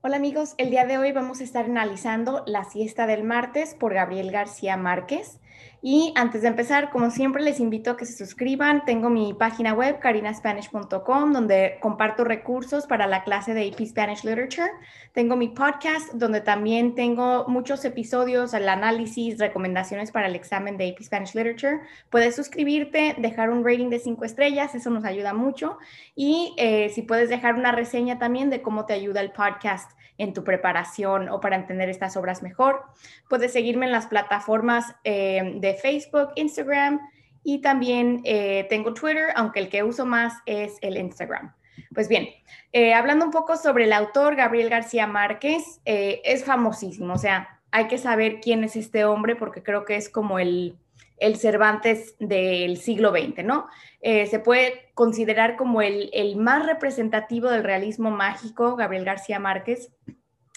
Hola amigos, el día de hoy vamos a estar analizando La siesta del martes por Gabriel García Márquez. Y antes de empezar, como siempre, les invito a que se suscriban. Tengo mi página web, carinaspanish.com, donde comparto recursos para la clase de AP Spanish Literature. Tengo mi podcast, donde también tengo muchos episodios, el análisis, recomendaciones para el examen de AP Spanish Literature. Puedes suscribirte, dejar un rating de cinco estrellas, eso nos ayuda mucho. Y eh, si puedes dejar una reseña también de cómo te ayuda el podcast en tu preparación o para entender estas obras mejor. Puedes seguirme en las plataformas eh, de Facebook, Instagram y también eh, tengo Twitter, aunque el que uso más es el Instagram. Pues bien, eh, hablando un poco sobre el autor, Gabriel García Márquez, es famosísimo, o sea, hay que saber quién es este hombre porque creo que es como el, el Cervantes del siglo XX, ¿no? se puede considerar como el, el, más representativo del realismo mágico, Gabriel García Márquez.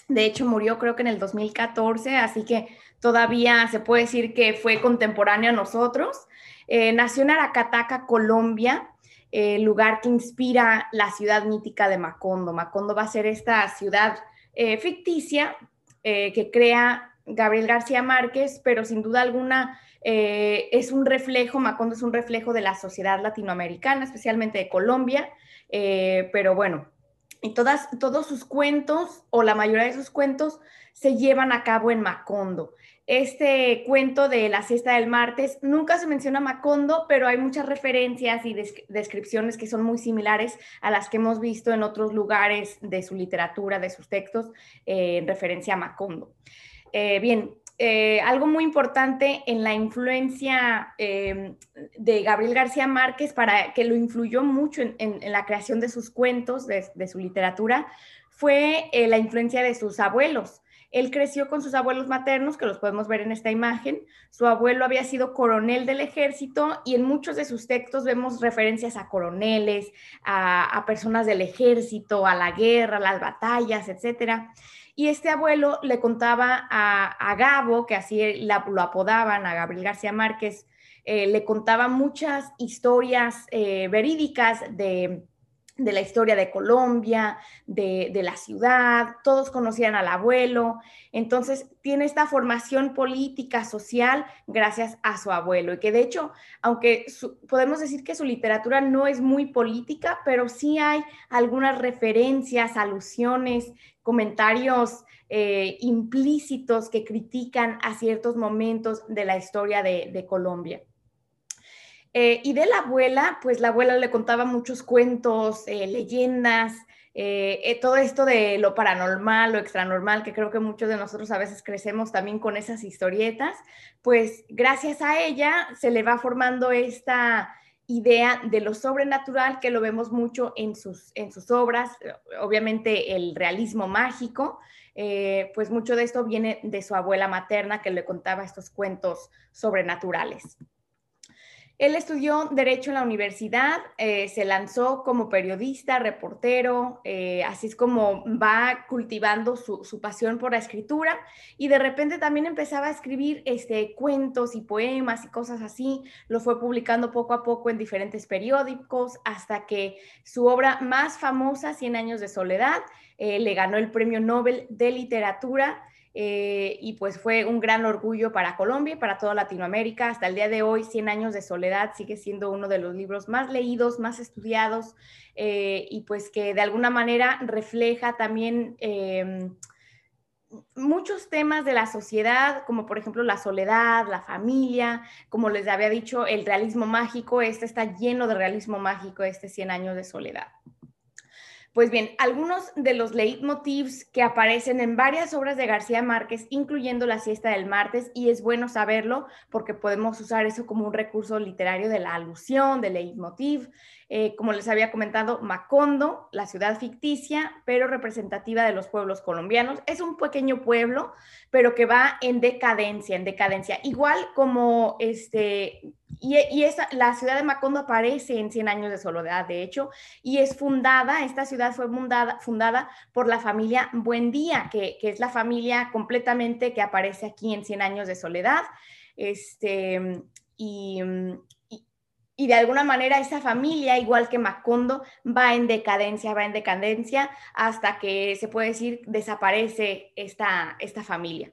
De hecho, murió creo que en el 2014, así que todavía se puede decir que fue contemporáneo a nosotros. Eh, nació en Aracataca, Colombia, el lugar que inspira la ciudad mítica de Macondo. Macondo va a ser esta ciudad eh, ficticia eh, que crea Gabriel García Márquez, pero sin duda alguna es un reflejo, Macondo es un reflejo de la sociedad latinoamericana, especialmente de Colombia, pero bueno, y todas, todos sus cuentos, o la mayoría de sus cuentos, se llevan a cabo en Macondo. Este cuento de la siesta del martes nunca se menciona Macondo, pero hay muchas referencias y descripciones que son muy similares a las que hemos visto en otros lugares de su literatura, de sus textos, eh, en referencia a Macondo. Eh, bien, eh, algo muy importante en la influencia em, de Gabriel García Márquez, para que lo influyó mucho en, la creación de sus cuentos, de, su literatura, fue eh, la influencia de sus abuelos. Él creció con sus abuelos maternos, que los podemos ver en esta imagen. Su abuelo había sido coronel del ejército y en muchos de sus textos vemos referencias a coroneles, a, a personas del ejército, a la guerra, las batallas, etcétera. Y este abuelo le contaba a, Gabo, que así lo apodaban, a Gabriel García Márquez, eh, le contaba muchas historias eh, verídicas de, de, la historia de Colombia, de, de, la ciudad, todos conocían al abuelo, entonces tiene esta formación política, social, gracias a su abuelo, y que de hecho, aunque podemos decir que su literatura no es muy política, pero sí hay algunas referencias, alusiones comentarios eh, implícitos que critican a ciertos momentos de la historia de, Colombia. Eh, y de la abuela, pues la abuela le contaba muchos cuentos, eh, leyendas, todo esto de lo paranormal, lo extranormal, que creo que muchos de nosotros a veces crecemos también con esas historietas, pues gracias a ella se le va formando esta idea de lo sobrenatural que lo vemos mucho en sus, en sus obras, obviamente el realismo mágico, eh, pues mucho de esto viene de su abuela materna que le contaba estos cuentos sobrenaturales. Él estudió Derecho en la universidad, eh, se lanzó como periodista, reportero, eh, así es como va cultivando su, pasión por la escritura y de repente también empezaba a escribir este, cuentos y poemas y cosas así. Lo fue publicando poco a poco en diferentes periódicos hasta que su obra más famosa, Cien años de soledad, eh, le ganó el Premio Nobel de Literatura eh, y pues fue un gran orgullo para Colombia y para toda Latinoamérica. Hasta el día de hoy, Cien años de soledad sigue siendo uno de los libros más leídos, más estudiados eh, y pues que de alguna manera refleja también muchos temas de la sociedad, como por ejemplo la soledad, la familia, como les había dicho, el realismo mágico, este está lleno de realismo mágico, este Cien años de soledad. Pues bien, algunos de los leitmotivs que aparecen en varias obras de García Márquez, incluyendo La siesta del martes, y es bueno saberlo porque podemos usar eso como un recurso literario de la alusión, del leitmotiv, eh, como les había comentado, Macondo, la ciudad ficticia, pero representativa de los pueblos colombianos. Es un pequeño pueblo, pero que va en decadencia, en decadencia. Igual como este, y, esa, la ciudad de Macondo aparece en Cien años de soledad, de hecho, y es fundada, esta ciudad fue fundada, por la familia Buendía, que, es la familia completamente que aparece aquí en Cien años de soledad. Este, y, y de alguna manera esa familia, igual que Macondo, va en decadencia, va en decadencia hasta que se puede decir desaparece esta, esta familia.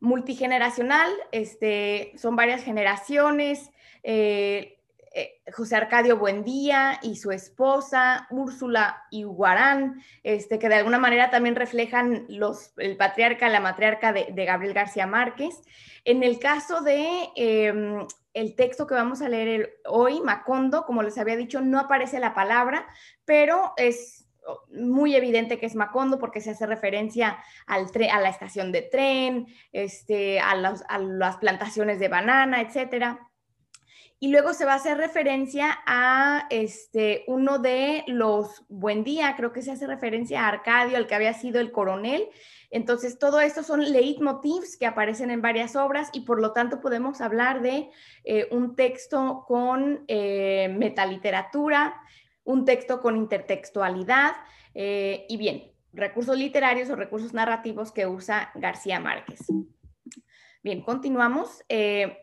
Multigeneracional, este, son varias generaciones. Eh, eh, José Arcadio Buendía y su esposa, Úrsula Iguarán, este, que de alguna manera también reflejan los, el patriarca, la matriarca de, Gabriel García Márquez. En el caso de em, el texto que vamos a leer hoy, Macondo, como les había dicho, no aparece la palabra, pero es muy evidente que es Macondo porque se hace referencia al a la estación de tren, este, a, a las plantaciones de banana, etcétera y luego se va a hacer referencia a este, uno de los Buen Día, creo que se hace referencia a Arcadio, al que había sido el coronel. Entonces, todo esto son leitmotivs que aparecen en varias obras y por lo tanto podemos hablar de eh, un texto con eh, metaliteratura, un texto con intertextualidad eh, y bien, recursos literarios o recursos narrativos que usa García Márquez. Bien, continuamos. Eh,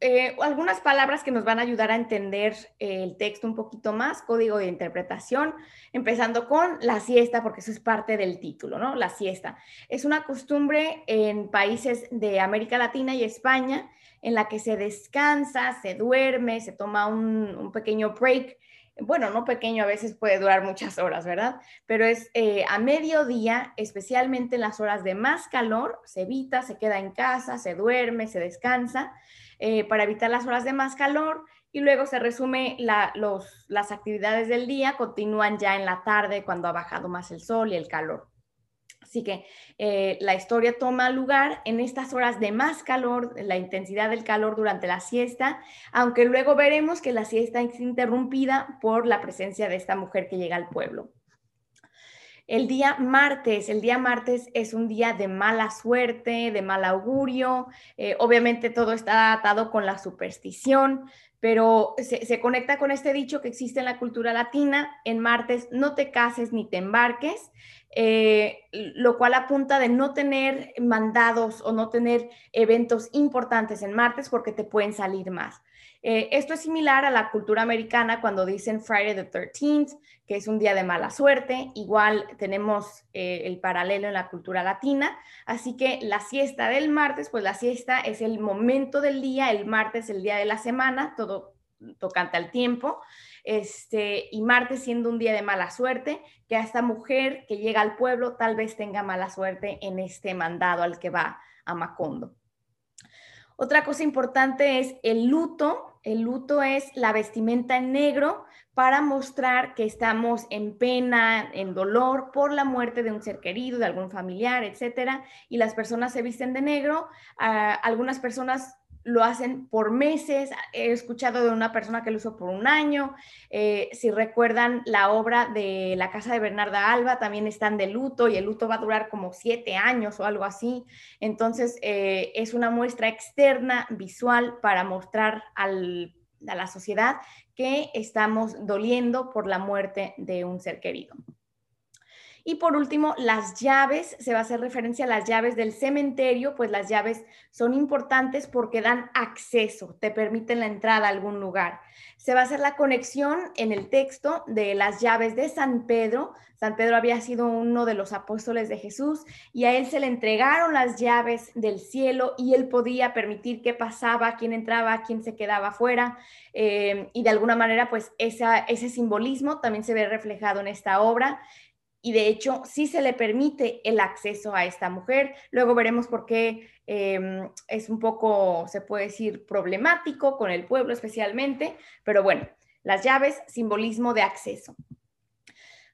eh, algunas palabras que nos van a ayudar a entender eh, el texto un poquito más, código de interpretación, empezando con la siesta, porque eso es parte del título, ¿no? La siesta. Es una costumbre en países de América Latina y España en la que se descansa, se duerme, se toma un, un pequeño break bueno, no pequeño, a veces puede durar muchas horas, ¿verdad? Pero es eh, a mediodía, especialmente en las horas de más calor, se evita, se queda en casa, se duerme, se descansa, eh, para evitar las horas de más calor y luego se resume las actividades del día, continúan ya en la tarde cuando ha bajado más el sol y el calor. Así que eh, la historia toma lugar en estas horas de más calor, la intensidad del calor durante la siesta, aunque luego veremos que la siesta es interrumpida por la presencia de esta mujer que llega al pueblo. El día martes, el día martes es un día de mala suerte, de mal augurio. Eh, obviamente todo está atado con la superstición, pero se, conecta con este dicho que existe en la cultura latina. En martes no te cases ni te embarques. Eh, lo cual apunta de no tener mandados o no tener eventos importantes en martes porque te pueden salir más. Eh, esto es similar a la cultura americana cuando dicen Friday the 13th, que es un día de mala suerte. Igual tenemos eh, el paralelo en la cultura latina. Así que la siesta del martes, pues la siesta es el momento del día, el martes el día de la semana, todo tocante al tiempo este, y martes siendo un día de mala suerte, que esta mujer que llega al pueblo tal vez tenga mala suerte en este mandado al que va a Macondo. Otra cosa importante es el luto. El luto es la vestimenta en negro para mostrar que estamos en pena, en dolor por la muerte de un ser querido, de algún familiar, etcétera. Y las personas se visten de negro. Ah, algunas personas lo hacen por meses. He escuchado de una persona que lo usó por un año. Eh, si recuerdan la obra de La Casa de Bernarda Alba, también están de luto y el luto va a durar como siete años o algo así. Entonces, eh, es una muestra externa, visual, para mostrar a la sociedad que estamos doliendo por la muerte de un ser querido. Y por último, las llaves, se va a hacer referencia a las llaves del cementerio, pues las llaves son importantes porque dan acceso, te permiten la entrada a algún lugar. Se va a hacer la conexión en el texto de las llaves de San Pedro. San Pedro había sido uno de los apóstoles de Jesús y a él se le entregaron las llaves del cielo y él podía permitir qué pasaba, quién entraba, quién se quedaba fuera. Eh, y de alguna manera, pues ese simbolismo también se ve reflejado en esta obra y de hecho sí se le permite el acceso a esta mujer. Luego veremos por qué em, es un poco, se puede decir, problemático con el pueblo especialmente, pero bueno, las llaves, simbolismo de acceso.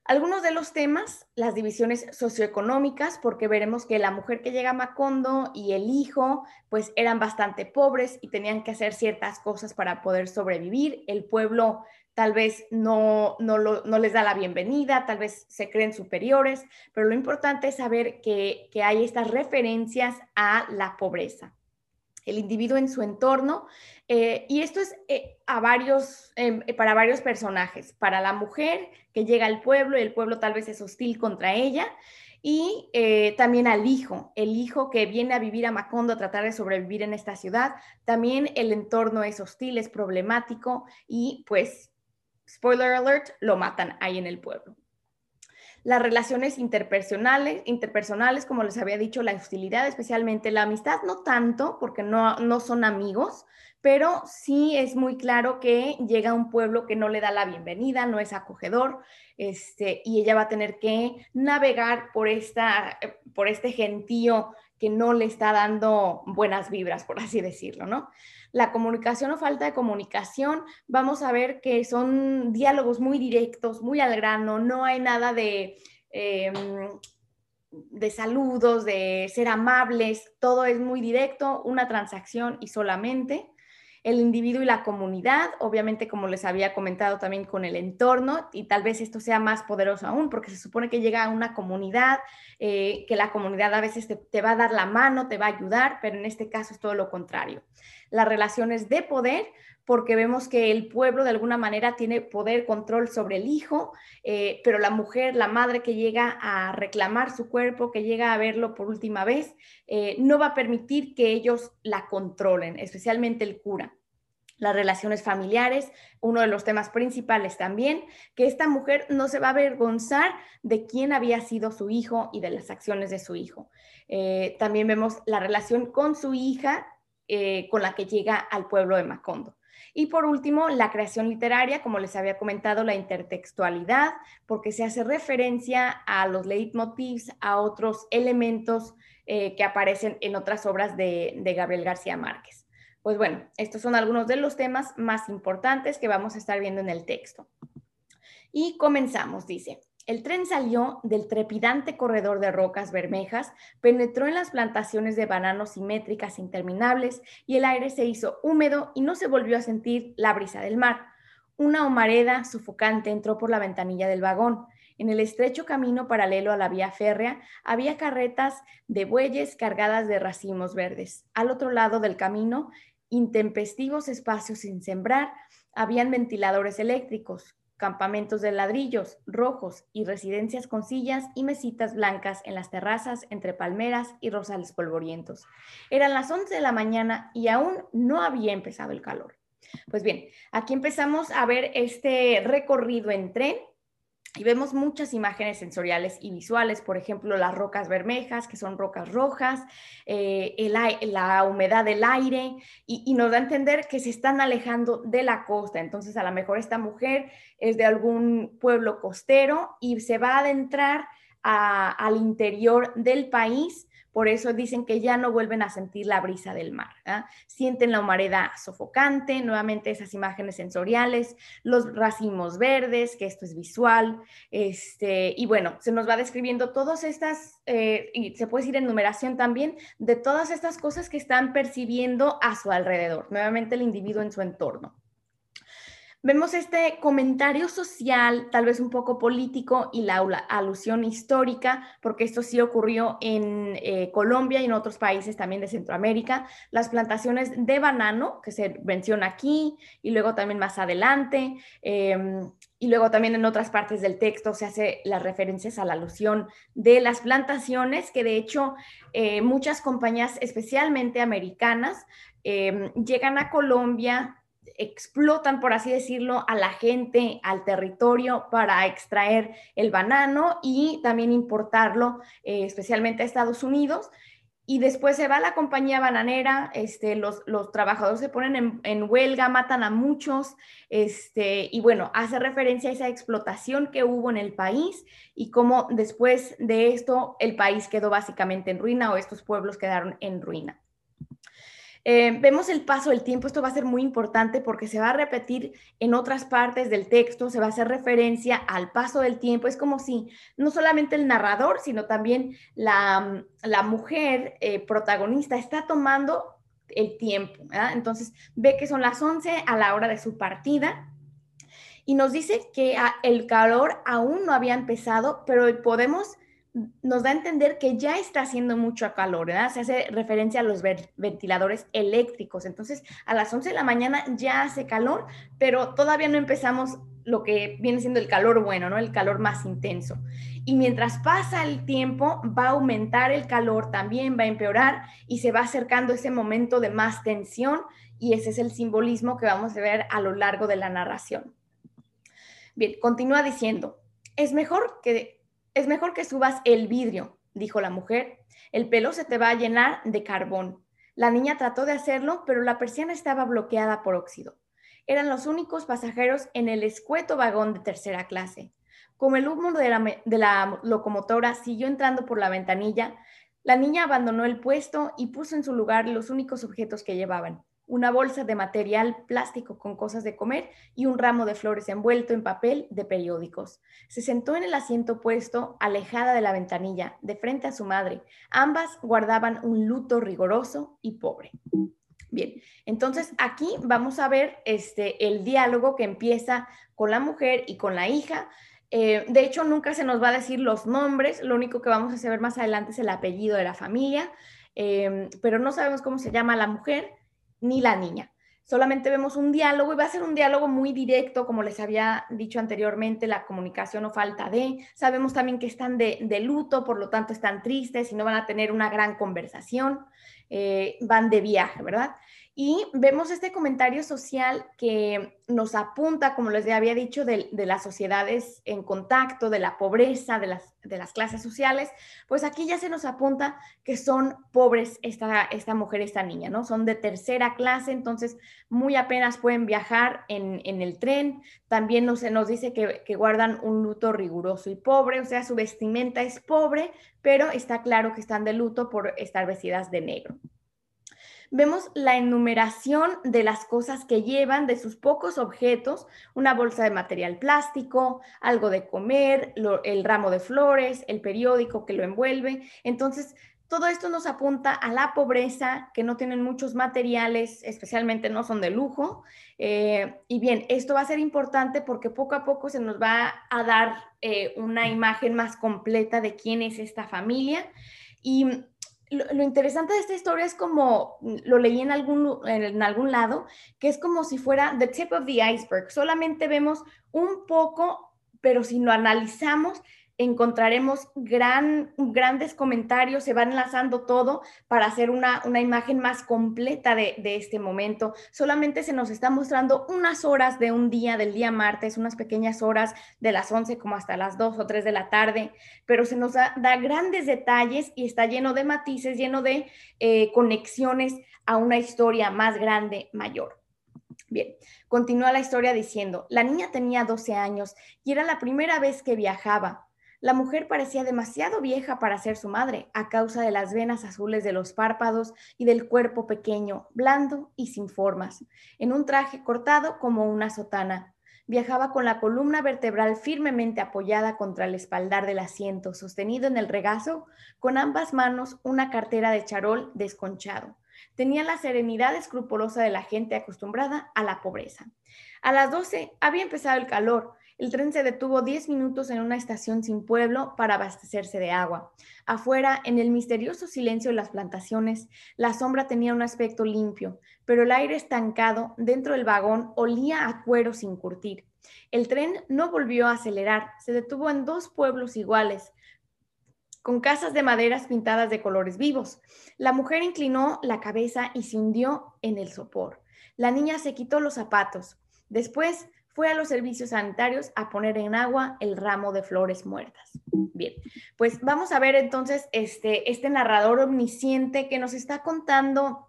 Algunos de los temas, las divisiones socioeconómicas, porque veremos que la mujer que llega a Macondo y el hijo, pues eran bastante pobres y tenían que hacer ciertas cosas para poder sobrevivir. El pueblo tal vez no, no, les da la bienvenida, tal vez se creen superiores, pero lo importante es saber que, hay estas referencias a la pobreza el individuo en su entorno. Eh, y esto es eh, a varios, em, para varios personajes. Para la mujer que llega al pueblo y el pueblo tal vez es hostil contra ella. y eh, también al hijo, el hijo que viene a vivir a Macondo a tratar de sobrevivir en esta ciudad. También el entorno es hostil, es problemático y pues, spoiler alert, lo matan ahí en el pueblo. Las relaciones interpersonales, interpersonales, como les había dicho, la hostilidad, especialmente la amistad, no tanto, porque no, no son amigos, pero sí es muy claro que llega a un pueblo que no le da la bienvenida, no es acogedor, este, y ella va a tener que navegar por, esta, por este gentío que no le está dando buenas vibras, por así decirlo, ¿no? La comunicación o falta de comunicación, vamos a ver que son diálogos muy directos, muy al grano, no hay nada de... Em, de saludos, de ser amables, todo es muy directo, una transacción y solamente el individuo y la comunidad, obviamente como les había comentado también con el entorno, y tal vez esto sea más poderoso aún, porque se supone que llega a una comunidad, eh, que la comunidad a veces te, te, va a dar la mano, te va a ayudar, pero en este caso es todo lo contrario. Las relaciones de poder, porque vemos que el pueblo de alguna manera tiene poder, control sobre el hijo, eh, pero la mujer, la madre que llega a reclamar su cuerpo, que llega a verlo por última vez, eh, no va a permitir que ellos la controlen, especialmente el cura las relaciones familiares, uno de los temas principales también, que esta mujer no se va a avergonzar de quién había sido su hijo y de las acciones de su hijo. Eh, también vemos la relación con su hija, eh, con la que llega al pueblo de Macondo. Y por último, la creación literaria, como les había comentado, la intertextualidad, porque se hace referencia a los leitmotivs, a otros elementos eh, que aparecen en otras obras de Gabriel García Márquez. Pues bueno, estos son algunos de los temas más importantes que vamos a estar viendo en el texto. Y comenzamos, dice. El tren salió del trepidante corredor de rocas bermejas, penetró en las plantaciones de bananos simétricas interminables y el aire se hizo húmedo y no se volvió a sentir la brisa del mar. Una humareda sofocante entró por la ventanilla del vagón. En el estrecho camino paralelo a la vía férrea había carretas de bueyes cargadas de racimos verdes. Al otro lado del camino intempestivos espacios sin sembrar, habían ventiladores eléctricos, campamentos de ladrillos rojos y residencias con sillas y mesitas blancas en las terrazas entre palmeras y rosales polvorientos. Eran las 11 de la mañana y aún no había empezado el calor. Pues bien, aquí empezamos a ver este recorrido en tren y vemos muchas imágenes sensoriales y visuales, por ejemplo, las rocas bermejas, que son rocas rojas, eh, la humedad del aire, y, nos da a entender que se están alejando de la costa. Entonces, a lo mejor esta mujer es de algún pueblo costero y se va a adentrar al interior del país por eso dicen que ya no vuelven a sentir la brisa del mar. Sienten la humareda sofocante, nuevamente esas imágenes sensoriales, los racimos verdes, que esto es visual, este, y bueno, se nos va describiendo todas estas, eh, y se puede decir en numeración también, de todas estas cosas que están percibiendo a su alrededor, nuevamente el individuo en su entorno. Vemos este comentario social, tal vez un poco político, y la alusión histórica, porque esto sí ocurrió en eh, Colombia y en otros países también de Centroamérica. Las plantaciones de banano, que se menciona aquí, y luego también más adelante, em, y luego también en otras partes del texto se hace las referencias a la alusión de las plantaciones, que de hecho eh, muchas compañías, especialmente americanas, em, llegan a Colombia explotan, por así decirlo, a la gente, al territorio para extraer el banano y también importarlo, eh, especialmente a Estados Unidos. Y después se va la compañía bananera, este, los, los trabajadores se ponen en, huelga, matan a muchos, este, y bueno, hace referencia a esa explotación que hubo en el país y cómo después de esto el país quedó básicamente en ruina o estos pueblos quedaron en ruina. Eh, vemos el paso del tiempo, esto va a ser muy importante porque se va a repetir en otras partes del texto, se va a hacer referencia al paso del tiempo, es como si no solamente el narrador, sino también la, mujer eh, protagonista está tomando el tiempo, entonces ve que son las 11 a la hora de su partida y nos dice que el calor aún no había empezado, pero podemos nos da a entender que ya está haciendo mucho calor, ¿verdad? Se hace referencia a los ventiladores eléctricos. Entonces, a las 11 de la mañana ya hace calor, pero todavía no empezamos lo que viene siendo el calor bueno, ¿no? El calor más intenso. y mientras pasa el tiempo va a aumentar el calor, también va a empeorar y se va acercando ese momento de más tensión y ese es el simbolismo que vamos a ver a lo largo de la narración. Bien, continúa diciendo, es mejor que, es mejor que subas el vidrio, dijo la mujer, el pelo se te va a llenar de carbón. La niña trató de hacerlo, pero la persiana estaba bloqueada por óxido. Eran los únicos pasajeros en el escueto vagón de tercera clase. Como el humo de la, de la locomotora siguió entrando por la ventanilla, la niña abandonó el puesto y puso en su lugar los únicos objetos que llevaban, una bolsa de material plástico con cosas de comer y un ramo de flores envuelto en papel de periódicos. Se sentó en el asiento opuesto, alejada de la ventanilla, de frente a su madre. Ambas guardaban un luto rigoroso y pobre. Bien, entonces aquí vamos a ver este, el diálogo que empieza con la mujer y con la hija. Eh, de hecho, nunca se nos va a decir los nombres, lo único que vamos a saber más adelante es el apellido de la familia, eh, pero no sabemos cómo se llama la mujer ni la niña. Solamente vemos un diálogo y va a ser un diálogo muy directo, como les había dicho anteriormente, la comunicación o falta de. Sabemos también que están de, luto, por lo tanto están tristes y no van a tener una gran conversación, eh, van de viaje, ¿verdad? Y vemos este comentario social que nos apunta, como les había dicho, de, las sociedades en contacto, de la pobreza, de las, clases sociales. Pues aquí ya se nos apunta que son pobres esta, mujer, esta niña, ¿no? Son de tercera clase, entonces muy apenas pueden viajar en, el tren. También nos, se nos dice que guardan un luto riguroso y pobre, o sea, su vestimenta es pobre, pero está claro que están de luto por estar vestidas de negro vemos la enumeración de las cosas que llevan, de sus pocos objetos, una bolsa de material plástico, algo de comer, el ramo de flores, el periódico que lo envuelve. Entonces, todo esto nos apunta a la pobreza, que no tienen muchos materiales, especialmente no son de lujo. Eh, y bien, esto va a ser importante porque poco a poco se nos va a dar eh, una imagen más completa de quién es esta familia. Y lo, interesante de esta historia es como, lo leí en algún, en algún lado, que es como si fuera the tip of the iceberg. Solamente vemos un poco, pero si lo analizamos, encontraremos gran, grandes comentarios, se va enlazando todo para hacer una, imagen más completa de, este momento. Solamente se nos está mostrando unas horas de un día, del día martes, unas pequeñas horas de las 11 como hasta las 2 o 3 de la tarde, pero se nos da, grandes detalles y está lleno de matices, lleno de eh, conexiones a una historia más grande, mayor. Bien, continúa la historia diciendo, la niña tenía 12 años y era la primera vez que viajaba. La mujer parecía demasiado vieja para ser su madre, a causa de las venas azules de los párpados y del cuerpo pequeño, blando y sin formas, en un traje cortado como una sotana. Viajaba con la columna vertebral firmemente apoyada contra el espaldar del asiento, sostenido en el regazo, con ambas manos una cartera de charol desconchado. Tenía la serenidad escrupulosa de la gente acostumbrada a la pobreza. A las doce había empezado el calor el tren se detuvo 10 minutos en una estación sin pueblo para abastecerse de agua. Afuera, en el misterioso silencio de las plantaciones, la sombra tenía un aspecto limpio, pero el aire estancado dentro del vagón olía a cuero sin curtir. El tren no volvió a acelerar, se detuvo en dos pueblos iguales, con casas de maderas pintadas de colores vivos. La mujer inclinó la cabeza y se hundió en el sopor. La niña se quitó los zapatos. Después fue a los servicios sanitarios a poner en agua el ramo de flores muertas. Bien, pues vamos a ver entonces este, este narrador omnisciente que nos está contando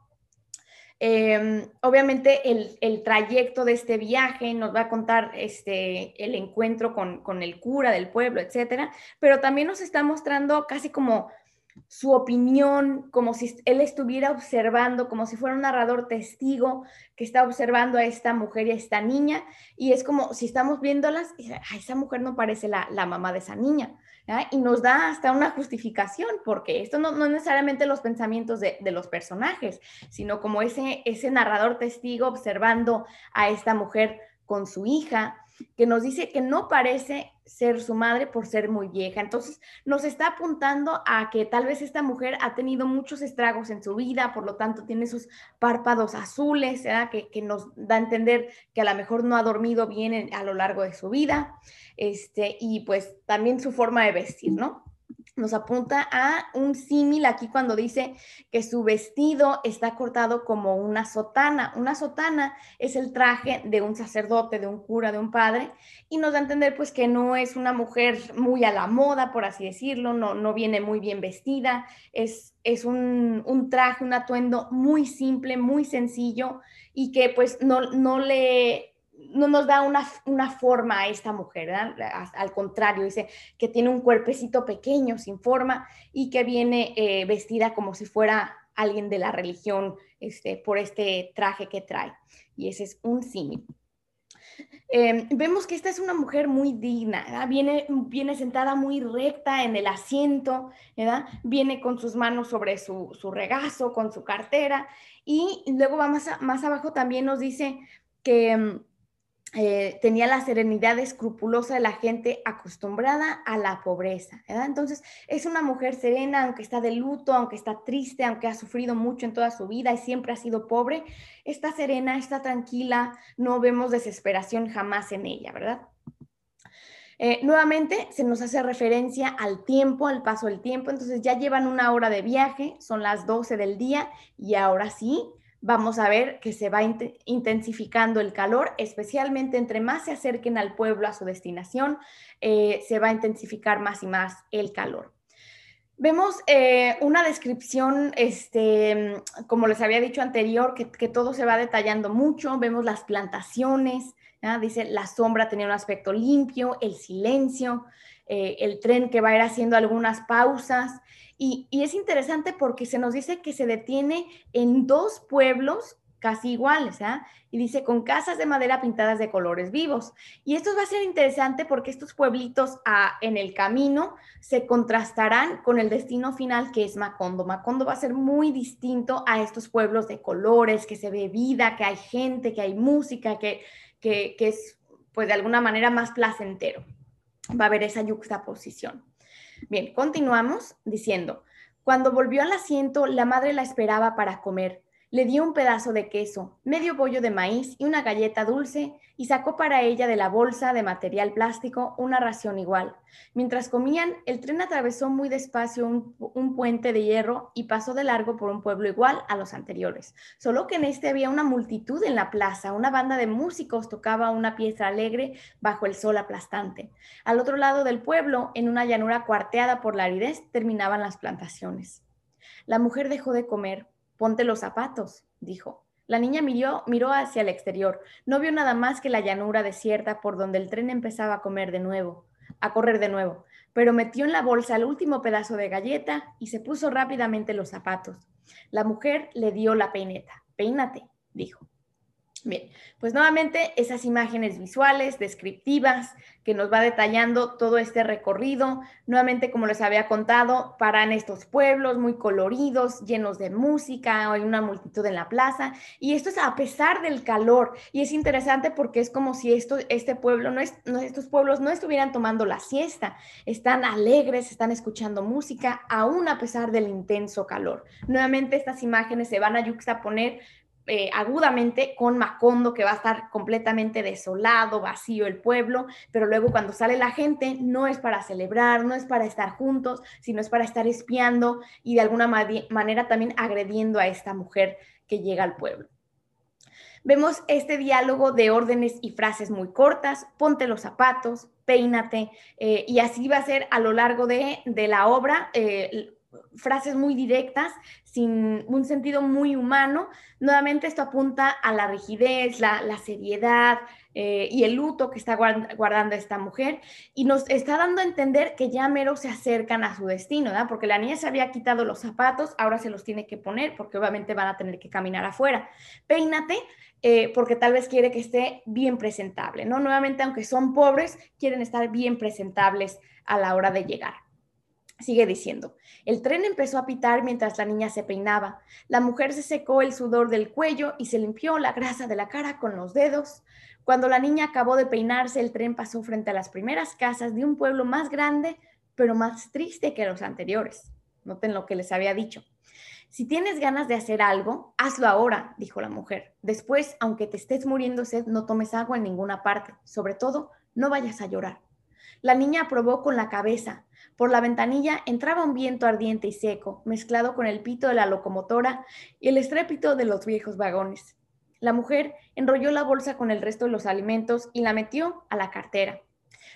em, obviamente el, trayecto de este viaje nos va a contar este, el encuentro con, con, el cura del pueblo, etcétera, pero también nos está mostrando casi como su opinión, como si él estuviera observando, como si fuera un narrador testigo que está observando a esta mujer y a esta niña, y es como si estamos viéndolas, y esa mujer no parece la, mamá de esa niña, y nos da hasta una justificación, porque esto no, no necesariamente los pensamientos de, de, los personajes, sino como ese, ese narrador testigo observando a esta mujer con su hija, que nos dice que no parece ser su madre por ser muy vieja. Entonces nos está apuntando a que tal vez esta mujer ha tenido muchos estragos en su vida, por lo tanto tiene esos párpados azules, que, que, nos da a entender que a lo mejor no ha dormido bien a lo largo de su vida, este, y pues también su forma de vestir, ¿no? Nos apunta a un símil aquí cuando dice que su vestido está cortado como una sotana. Una sotana es el traje de un sacerdote, de un cura, de un padre, y nos da a entender pues que no es una mujer muy a la moda, por así decirlo, no, no viene muy bien vestida, es, es un, un traje, un atuendo muy simple, muy sencillo y que pues no, no le no nos da una, forma a esta mujer, al contrario, dice que tiene un cuerpecito pequeño, sin forma, y que viene eh, vestida como si fuera alguien de la religión este, por este traje que trae. Y ese es un símil. Em, vemos que esta es una mujer muy digna, viene, viene sentada muy recta en el asiento, viene con sus manos sobre su, regazo, con su cartera, y luego va más, más abajo también nos dice que em, eh, tenía la serenidad escrupulosa de la gente acostumbrada a la pobreza. Entonces, es una mujer serena, aunque está de luto, aunque está triste, aunque ha sufrido mucho en toda su vida y siempre ha sido pobre, está serena, está tranquila, no vemos desesperación jamás en ella, ¿verdad? Eh, nuevamente se nos hace referencia al tiempo, al paso del tiempo, entonces ya llevan una hora de viaje, son las 12 del día y ahora sí, vamos a ver que se va intensificando el calor, especialmente entre más se acerquen al pueblo, a su destinación, eh, se va a intensificar más y más el calor. Vemos eh, una descripción, este, como les había dicho anterior, que, todo se va detallando mucho. Vemos las plantaciones, dice la sombra tenía un aspecto limpio, el silencio, eh, el tren que va a ir haciendo algunas pausas. Y, es interesante porque se nos dice que se detiene en dos pueblos casi iguales, ¿ah? Y dice con casas de madera pintadas de colores vivos. Y esto va a ser interesante porque estos pueblitos ah, en el camino se contrastarán con el destino final que es Macondo. Macondo va a ser muy distinto a estos pueblos de colores, que se ve vida, que hay gente, que hay música, que, que, que es pues de alguna manera más placentero. Va a haber esa yuxtaposición. Bien, continuamos diciendo, cuando volvió al asiento, la madre la esperaba para comer. Le dio un pedazo de queso, medio bollo de maíz y una galleta dulce y sacó para ella de la bolsa de material plástico una ración igual. Mientras comían, el tren atravesó muy despacio un, puente de hierro y pasó de largo por un pueblo igual a los anteriores. Solo que en este había una multitud en la plaza, una banda de músicos tocaba una pieza alegre bajo el sol aplastante. Al otro lado del pueblo, en una llanura cuarteada por la aridez, terminaban las plantaciones. La mujer dejó de comer Ponte los zapatos, dijo. La niña miró, miró hacia el exterior. No vio nada más que la llanura desierta por donde el tren empezaba a comer de nuevo, a correr de nuevo, pero metió en la bolsa el último pedazo de galleta y se puso rápidamente los zapatos. La mujer le dio la peineta. Peínate, dijo. Bien, pues nuevamente esas imágenes visuales, descriptivas, que nos va detallando todo este recorrido. Nuevamente, como les había contado, paran estos pueblos muy coloridos, llenos de música, hay una multitud en la plaza, y esto es a pesar del calor. Y es interesante porque es como si esto, este pueblo, no es, estos pueblos no estuvieran tomando la siesta, están alegres, están escuchando música, aún a pesar del intenso calor. Nuevamente, estas imágenes se van a yuxtaponer eh, agudamente con Macondo, que va a estar completamente desolado, vacío el pueblo, pero luego cuando sale la gente no es para celebrar, no es para estar juntos, sino es para estar espiando y de alguna manera también agrediendo a esta mujer que llega al pueblo. Vemos este diálogo de órdenes y frases muy cortas, ponte los zapatos, peínate, eh, y así va a ser a lo largo de, la obra. Eh, frases muy directas, sin un sentido muy humano. Nuevamente esto apunta a la rigidez, la, seriedad eh, y el luto que está guardando esta mujer y nos está dando a entender que ya mero se acercan a su destino, ¿verdad? Porque la niña se había quitado los zapatos, ahora se los tiene que poner porque obviamente van a tener que caminar afuera. Peínate. Eh, porque tal vez quiere que esté bien presentable, ¿no? Nuevamente, aunque son pobres, quieren estar bien presentables a la hora de llegar. Sigue diciendo, el tren empezó a pitar mientras la niña se peinaba. La mujer se secó el sudor del cuello y se limpió la grasa de la cara con los dedos. Cuando la niña acabó de peinarse, el tren pasó frente a las primeras casas de un pueblo más grande, pero más triste que los anteriores. Noten lo que les había dicho. Si tienes ganas de hacer algo, hazlo ahora, dijo la mujer. Después, aunque te estés muriendo sed, no tomes agua en ninguna parte. Sobre todo, no vayas a llorar. La niña aprobó con la cabeza. Por la ventanilla entraba un viento ardiente y seco, mezclado con el pito de la locomotora y el estrépito de los viejos vagones. La mujer enrolló la bolsa con el resto de los alimentos y la metió a la cartera.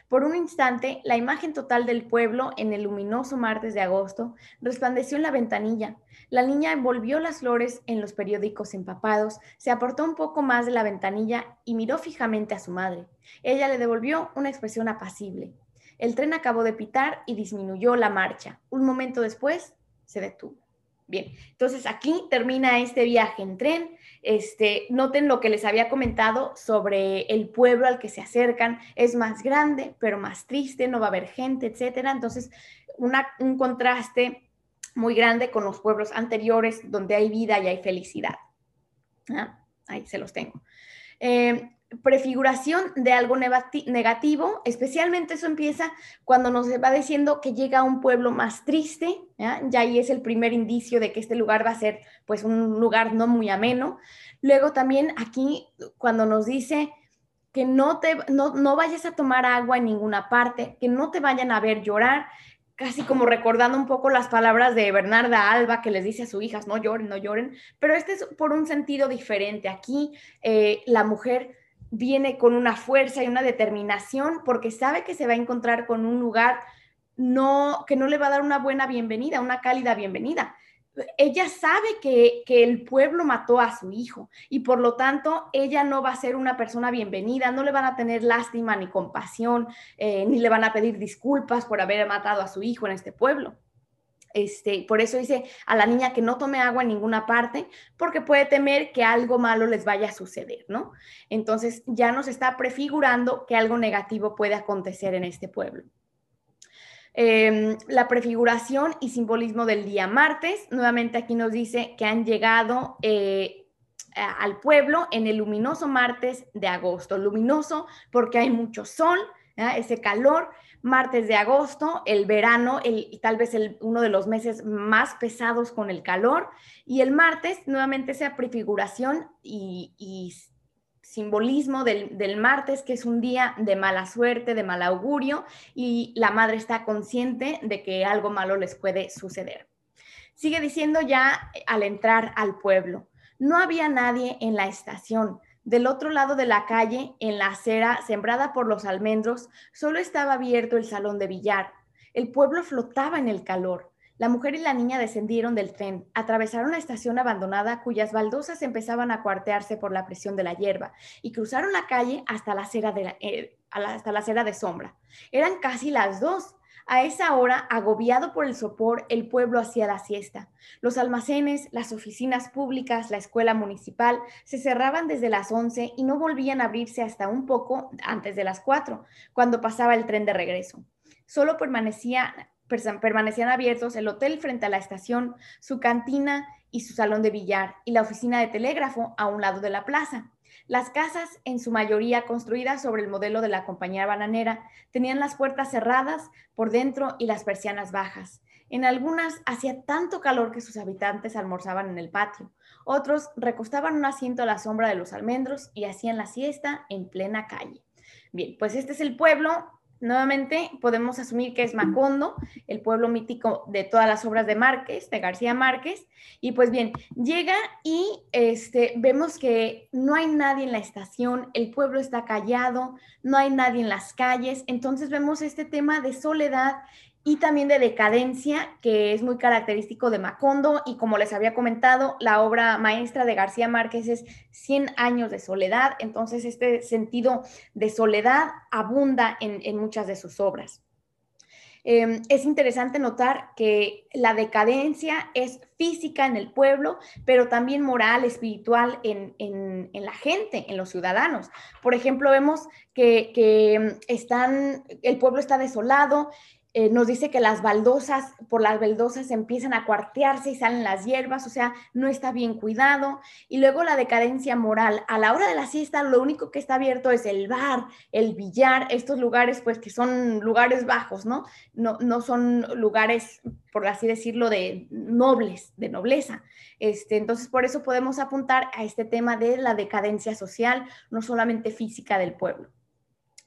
Por un instante, la imagen total del pueblo en el luminoso martes de agosto resplandeció en la ventanilla. La niña envolvió las flores en los periódicos empapados, se aportó un poco más de la ventanilla y miró fijamente a su madre. Ella le devolvió una expresión apacible. El tren acabó de pitar y disminuyó la marcha. Un momento después, se detuvo. Bien, entonces aquí termina este viaje en tren. Este, noten lo que les había comentado sobre el pueblo al que se acercan. Es más grande, pero más triste, no va a haber gente, etcétera. Entonces, un contraste muy grande con los pueblos anteriores donde hay vida y hay felicidad. Ah, ahí se los tengo. Eh, prefiguración de algo negativo, especialmente eso empieza cuando nos va diciendo que llega a un pueblo más triste, ¿ya? ahí es el primer indicio de que este lugar va a ser pues un lugar no muy ameno. Luego también aquí cuando nos dice que no, te, no, no vayas a tomar agua en ninguna parte, que no te vayan a ver llorar, casi como recordando un poco las palabras de Bernarda Alba que les dice a sus hijas, no lloren, no lloren, pero este es por un sentido diferente. Aquí eh, la mujer viene con una fuerza y una determinación porque sabe que se va a encontrar con un lugar no, que no le va a dar una buena bienvenida, una cálida bienvenida. Ella sabe que, el pueblo mató a su hijo y por lo tanto ella no va a ser una persona bienvenida, no le van a tener lástima ni compasión, eh, ni le van a pedir disculpas por haber matado a su hijo en este pueblo. Este, por eso dice a la niña que no tome agua en ninguna parte, porque puede temer que algo malo les vaya a suceder, ¿no? Entonces ya nos está prefigurando que algo negativo puede acontecer en este pueblo. Em, la prefiguración y simbolismo del día martes, nuevamente aquí nos dice que han llegado eh, al pueblo en el luminoso martes de agosto. Luminoso porque hay mucho sol, ese calor, martes de agosto, el verano, el, tal vez el, uno de los meses más pesados con el calor, y el martes nuevamente esa prefiguración y, simbolismo del, del, martes, que es un día de mala suerte, de mal augurio, y la madre está consciente de que algo malo les puede suceder. Sigue diciendo ya al entrar al pueblo, no había nadie en la estación del otro lado de la calle, en la acera sembrada por los almendros, solo estaba abierto el salón de billar. El pueblo flotaba en el calor. La mujer y la niña descendieron del tren, atravesaron la estación abandonada cuyas baldosas empezaban a cuartearse por la presión de la hierba y cruzaron la calle hasta la acera de, eh, hasta la acera de sombra. Eran casi las dos. A esa hora, agobiado por el sopor, el pueblo hacía la siesta. Los almacenes, las oficinas públicas, la escuela municipal se cerraban desde las 11 y no volvían a abrirse hasta un poco antes de las 4, cuando pasaba el tren de regreso. Solo permanecían abiertos el hotel frente a la estación, su cantina y su salón de billar, y la oficina de telégrafo a un lado de la plaza. Las casas, en su mayoría construidas sobre el modelo de la compañía bananera, tenían las puertas cerradas por dentro y las persianas bajas. En algunas hacía tanto calor que sus habitantes almorzaban en el patio. Otros recostaban un asiento a la sombra de los almendros y hacían la siesta en plena calle. Bien, pues este es el pueblo nuevamente podemos asumir que es Macondo, el pueblo mítico de todas las obras de Márquez, de García Márquez. Y pues bien, llega y este, vemos que no hay nadie en la estación, el pueblo está callado, no hay nadie en las calles. Entonces vemos este tema de soledad y también de decadencia, que es muy característico de Macondo, y como les había comentado, la obra maestra de García Márquez es 100 años de soledad, entonces este sentido de soledad abunda en, muchas de sus obras. Em, es interesante notar que la decadencia es física en el pueblo, pero también moral, espiritual en, la gente, en los ciudadanos. Por ejemplo, vemos que, que están, el pueblo está desolado, eh, nos dice que las baldosas, por las baldosas empiezan a cuartearse y salen las hierbas, o sea, no está bien cuidado. Y luego la decadencia moral. A la hora de la siesta, lo único que está abierto es el bar, el billar, estos lugares, pues que son lugares bajos, ¿no? No, no son lugares, por así decirlo, de nobles, de nobleza. Este, entonces, por eso podemos apuntar a este tema de la decadencia social, no solamente física del pueblo.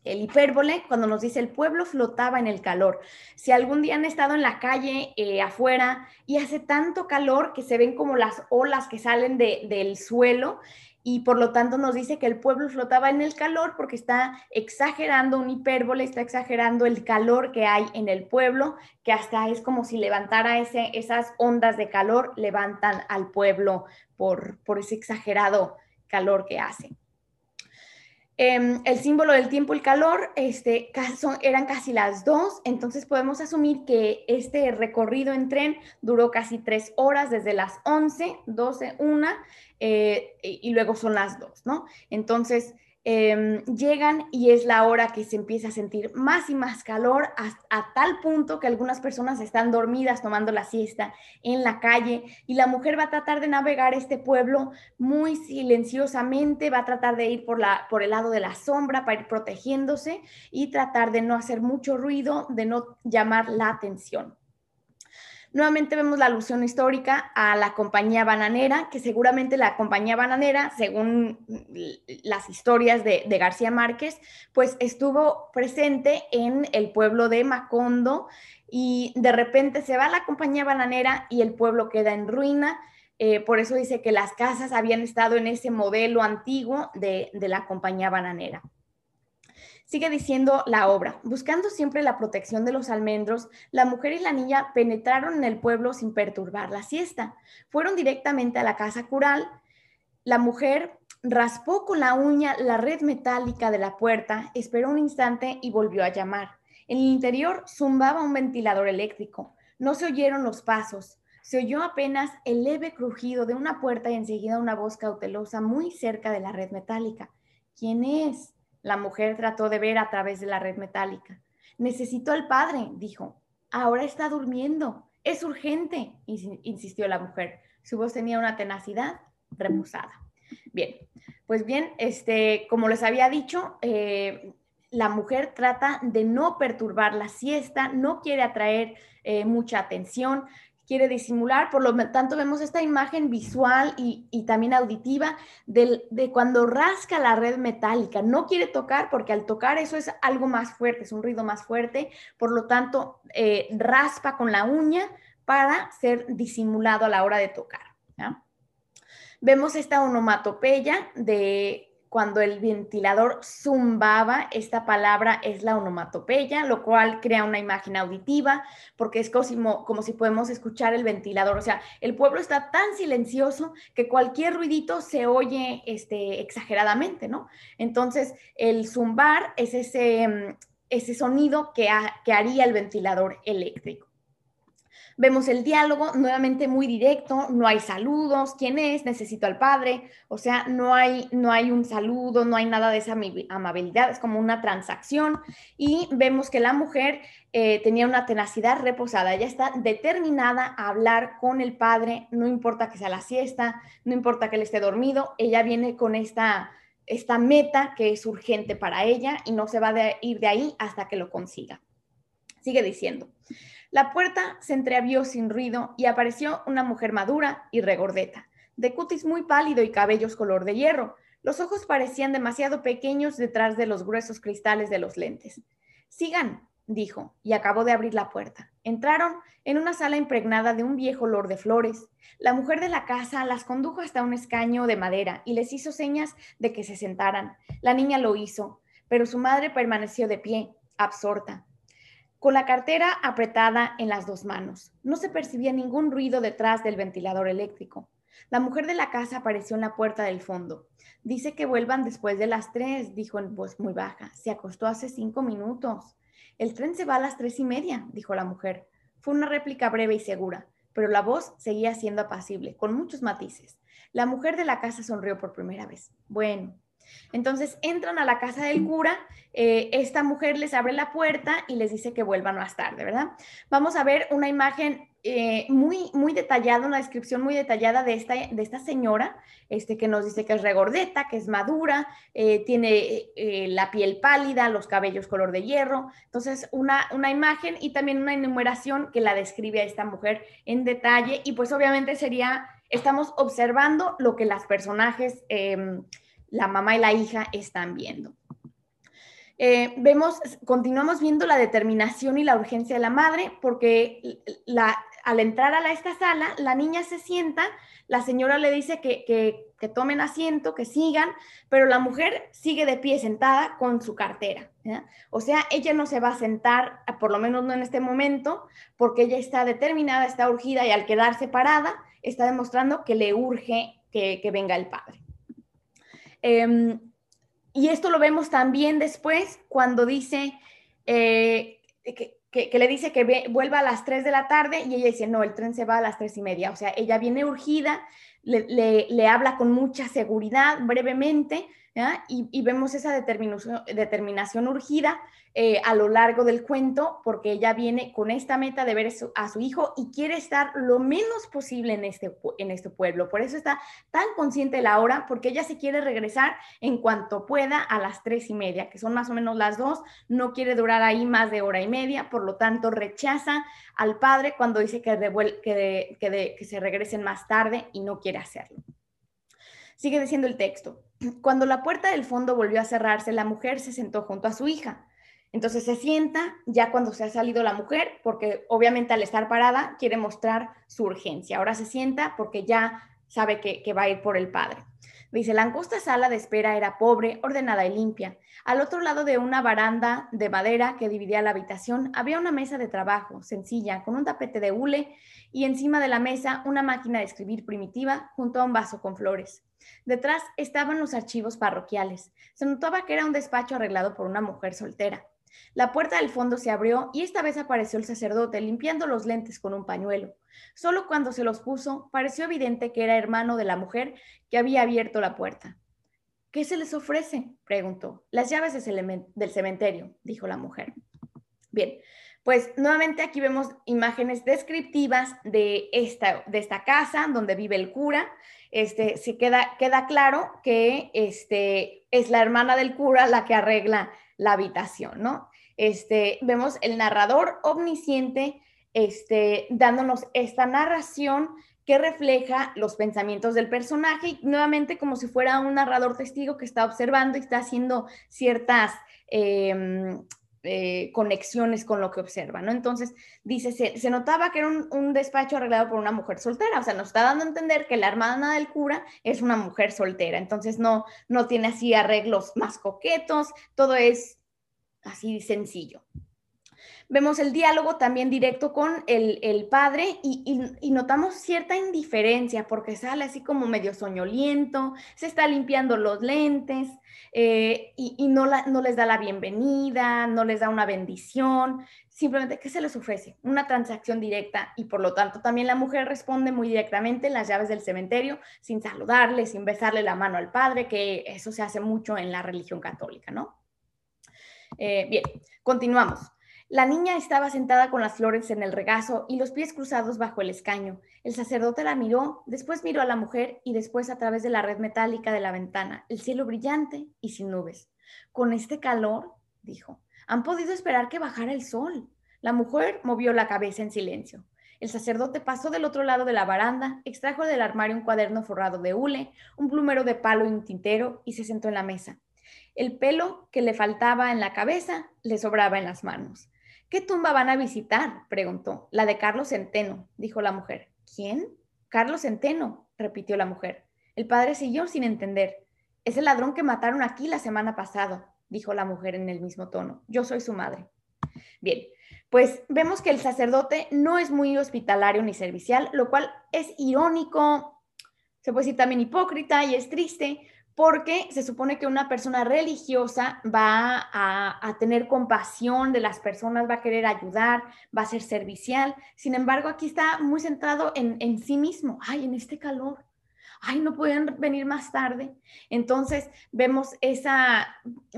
El hipérbole, cuando nos dice el pueblo flotaba en el calor. Si algún día han estado en la calle eh, afuera y hace tanto calor que se ven como las olas que salen del suelo y por lo tanto nos dice que el pueblo flotaba en el calor porque está exagerando un hipérbole, está exagerando el calor que hay en el pueblo, que hasta es como si levantara ese, esas ondas de calor, levantan al pueblo por, por ese exagerado calor que hace. Em, el símbolo del tiempo y calor este, eran casi las dos, entonces podemos asumir que este recorrido en tren duró casi tres horas, desde las 11, 12, 1, y luego son las dos, ¿no? Entonces, Em, llegan y es la hora que se empieza a sentir más y más calor a, tal punto que algunas personas están dormidas tomando la siesta en la calle y la mujer va a tratar de navegar este pueblo muy silenciosamente, va a tratar de ir por, la, por el lado de la sombra para ir protegiéndose y tratar de no hacer mucho ruido, de no llamar la atención. Nuevamente vemos la alusión histórica a la compañía bananera, que seguramente la compañía bananera, según las historias de, García Márquez, pues estuvo presente en el pueblo de Macondo y de repente se va la compañía bananera y el pueblo queda en ruina. Eh, por eso dice que las casas habían estado en ese modelo antiguo de la compañía bananera. Sigue diciendo la obra, buscando siempre la protección de los almendros, la mujer y la niña penetraron en el pueblo sin perturbar la siesta. Fueron directamente a la casa cural. La mujer raspó con la uña la red metálica de la puerta, esperó un instante y volvió a llamar. En el interior zumbaba un ventilador eléctrico. No se oyeron los pasos. Se oyó apenas el leve crujido de una puerta y enseguida una voz cautelosa muy cerca de la red metálica. ¿Quién es? La mujer trató de ver a través de la red metálica. Necesito al padre, dijo. Ahora está durmiendo. Es urgente, insistió la mujer. Su voz tenía una tenacidad reposada. Bien, pues bien, este, como les había dicho, eh, la mujer trata de no perturbar la siesta, no quiere atraer eh, mucha atención, quiere disimular, por lo tanto vemos esta imagen visual y, también auditiva de cuando rasca la red metálica. No quiere tocar porque al tocar eso es algo más fuerte, es un ruido más fuerte, por lo tanto eh, raspa con la uña para ser disimulado a la hora de tocar. Vemos esta onomatopeya de cuando el ventilador zumbaba, esta palabra es la onomatopeya, lo cual crea una imagen auditiva, porque es como, si podemos escuchar el ventilador. O sea, el pueblo está tan silencioso que cualquier ruidito se oye este, exageradamente, ¿no? Entonces, el zumbar es ese, mm, ese sonido que haría el ventilador eléctrico. Vemos el diálogo nuevamente muy directo, no hay saludos, ¿quién es? Necesito al padre, o sea, no hay, no hay un saludo, no hay nada de esa amabilidad, es como una transacción y vemos que la mujer eh, tenía una tenacidad reposada, ella está determinada a hablar con el padre, no importa que sea la siesta, no importa que él esté dormido, ella viene con esta, esta meta que es urgente para ella y no se va a ir de ahí hasta que lo consiga. Sigue diciendo. La puerta se entreabrió sin ruido y apareció una mujer madura y regordeta, de cutis muy pálido y cabellos color de hierro. Los ojos parecían demasiado pequeños detrás de los gruesos cristales de los lentes. Sigan, dijo, y acabó de abrir la puerta. Entraron en una sala impregnada de un viejo olor de flores. La mujer de la casa las condujo hasta un escaño de madera y les hizo señas de que se sentaran. La niña lo hizo, pero su madre permaneció de pie, absorta con la cartera apretada en las dos manos. No se percibía ningún ruido detrás del ventilador eléctrico. La mujer de la casa apareció en la puerta del fondo. Dice que vuelvan después de las tres, dijo en voz muy baja. Se acostó hace cinco minutos. El tren se va a las tres y media, dijo la mujer. Fue una réplica breve y segura, pero la voz seguía siendo apacible, con muchos matices. La mujer de la casa sonrió por primera vez. Bueno, Entonces entran a la casa del cura, eh, esta mujer les abre la puerta y les dice que vuelvan más tarde, ¿verdad? Vamos a ver una imagen eh, muy, muy detallada, una descripción muy detallada de esta, de esta señora, este, que nos dice que es regordeta, que es madura, eh, tiene la piel pálida, los cabellos color de hierro. Entonces, una, una imagen y también una enumeración que la describe a esta mujer en detalle y pues obviamente sería, estamos observando lo que las personajes em, la mamá y la hija están viendo. Eh, vemos, continuamos viendo la determinación y la urgencia de la madre, porque al entrar a esta sala, la niña se sienta, la señora le dice que, tomen asiento, que sigan, pero la mujer sigue de pie sentada con su cartera. O sea, ella no se va a sentar, por lo menos no en este momento, porque ella está determinada, está urgida y al quedarse parada, está demostrando que le urge que venga el padre. Em, y esto lo vemos también después cuando dice eh, que, le dice que vuelva a las 3 de la tarde y ella dice, no, el tren se va a las 3 y media. O sea, ella viene urgida, le, le habla con mucha seguridad brevemente y, vemos esa determinación, urgida eh, a lo largo del cuento porque ella viene con esta meta de ver a su hijo y quiere estar lo menos posible en este, este pueblo. Por eso está tan consciente la hora porque ella se quiere regresar en cuanto pueda a las tres y media, que son más o menos las dos. No quiere durar ahí más de hora y media, por lo tanto rechaza al padre cuando dice que, que se regresen más tarde y no quiere hacerlo. Sigue diciendo el texto. Cuando la puerta del fondo volvió a cerrarse, la mujer se sentó junto a su hija. Entonces se sienta ya cuando se ha salido la mujer, porque obviamente al estar parada quiere mostrar su urgencia. Ahora se sienta porque ya sabe que, va a ir por el padre. Dice, la angosta sala de espera era pobre, ordenada y limpia. Al otro lado de una baranda de madera que dividía la habitación había una mesa de trabajo, sencilla, con un tapete de hule y encima de la mesa una máquina de escribir primitiva junto a un vaso con flores. Detrás estaban los archivos parroquiales. Se notaba que era un despacho arreglado por una mujer soltera. La puerta del fondo se abrió y esta vez apareció el sacerdote limpiando los lentes con un pañuelo. Solo cuando se los puso pareció evidente que era hermano de la mujer que había abierto la puerta. ¿Qué se les ofrece? preguntó. Las llaves del cementerio, dijo la mujer. Bien, pues nuevamente aquí vemos imágenes descriptivas de esta, de esta casa donde vive el cura. Este, se queda, queda claro que este, es la hermana del cura la que arregla la habitación, ¿no? Este, vemos el narrador omnisciente este, dándonos esta narración que refleja los pensamientos del personaje y nuevamente como si fuera un narrador testigo que está observando y está haciendo ciertas em, eh, conexiones con lo que observa, ¿no? Entonces, dice, se, notaba que era un, despacho arreglado por una mujer soltera, o sea, nos está dando a entender que la hermana del cura es una mujer soltera, entonces no, no tiene así arreglos más coquetos, todo es así sencillo. Vemos el diálogo también directo con el, padre y, notamos cierta indiferencia porque sale así como medio soñoliento, se está limpiando los lentes eh, y, no, no les da la bienvenida, no les da una bendición, simplemente ¿qué se les ofrece? Una transacción directa y por lo tanto también la mujer responde muy directamente en las llaves del cementerio sin saludarle, sin besarle la mano al padre, que eso se hace mucho en la religión católica, ¿no? Eh, bien, continuamos. La niña estaba sentada con las flores en el regazo y los pies cruzados bajo el escaño. El sacerdote la miró, después miró a la mujer y después a través de la red metálica de la ventana, el cielo brillante y sin nubes. Con este calor, dijo, han podido esperar que bajara el sol. La mujer movió la cabeza en silencio. El sacerdote pasó del otro lado de la baranda, extrajo del armario un cuaderno forrado de hule, un plumero de palo y un tintero y se sentó en la mesa. El pelo que le faltaba en la cabeza le sobraba en las manos. ¿Qué tumba van a visitar? preguntó. La de Carlos Centeno, dijo la mujer. ¿Quién? Carlos Centeno, repitió la mujer. El padre siguió sin entender. Es el ladrón que mataron aquí la semana pasada, dijo la mujer en el mismo tono. Yo soy su madre. Bien, pues vemos que el sacerdote no es muy hospitalario ni servicial, lo cual es irónico, se puede decir también hipócrita y es triste, porque se supone que una persona religiosa va a, tener compasión de las personas, va a querer ayudar, va a ser servicial. Sin embargo, aquí está muy centrado en, sí mismo. Ay, en este calor. ay, no pueden venir más tarde. Entonces vemos esa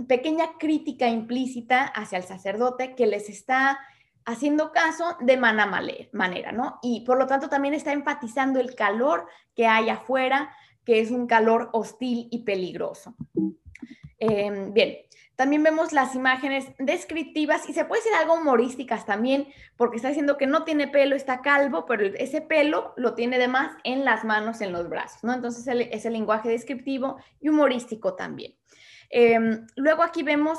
pequeña crítica implícita hacia el sacerdote que les está haciendo caso de manera, ¿no? Y por lo tanto también está enfatizando el calor que hay afuera, que es un calor hostil y peligroso. Em, bien, también vemos las imágenes descriptivas y se puede decir algo humorísticas también, porque está diciendo que no tiene pelo, está calvo, pero ese pelo lo tiene de más en las manos, en los brazos, ¿no? Entonces es el lenguaje descriptivo y humorístico también. Em, luego aquí vemos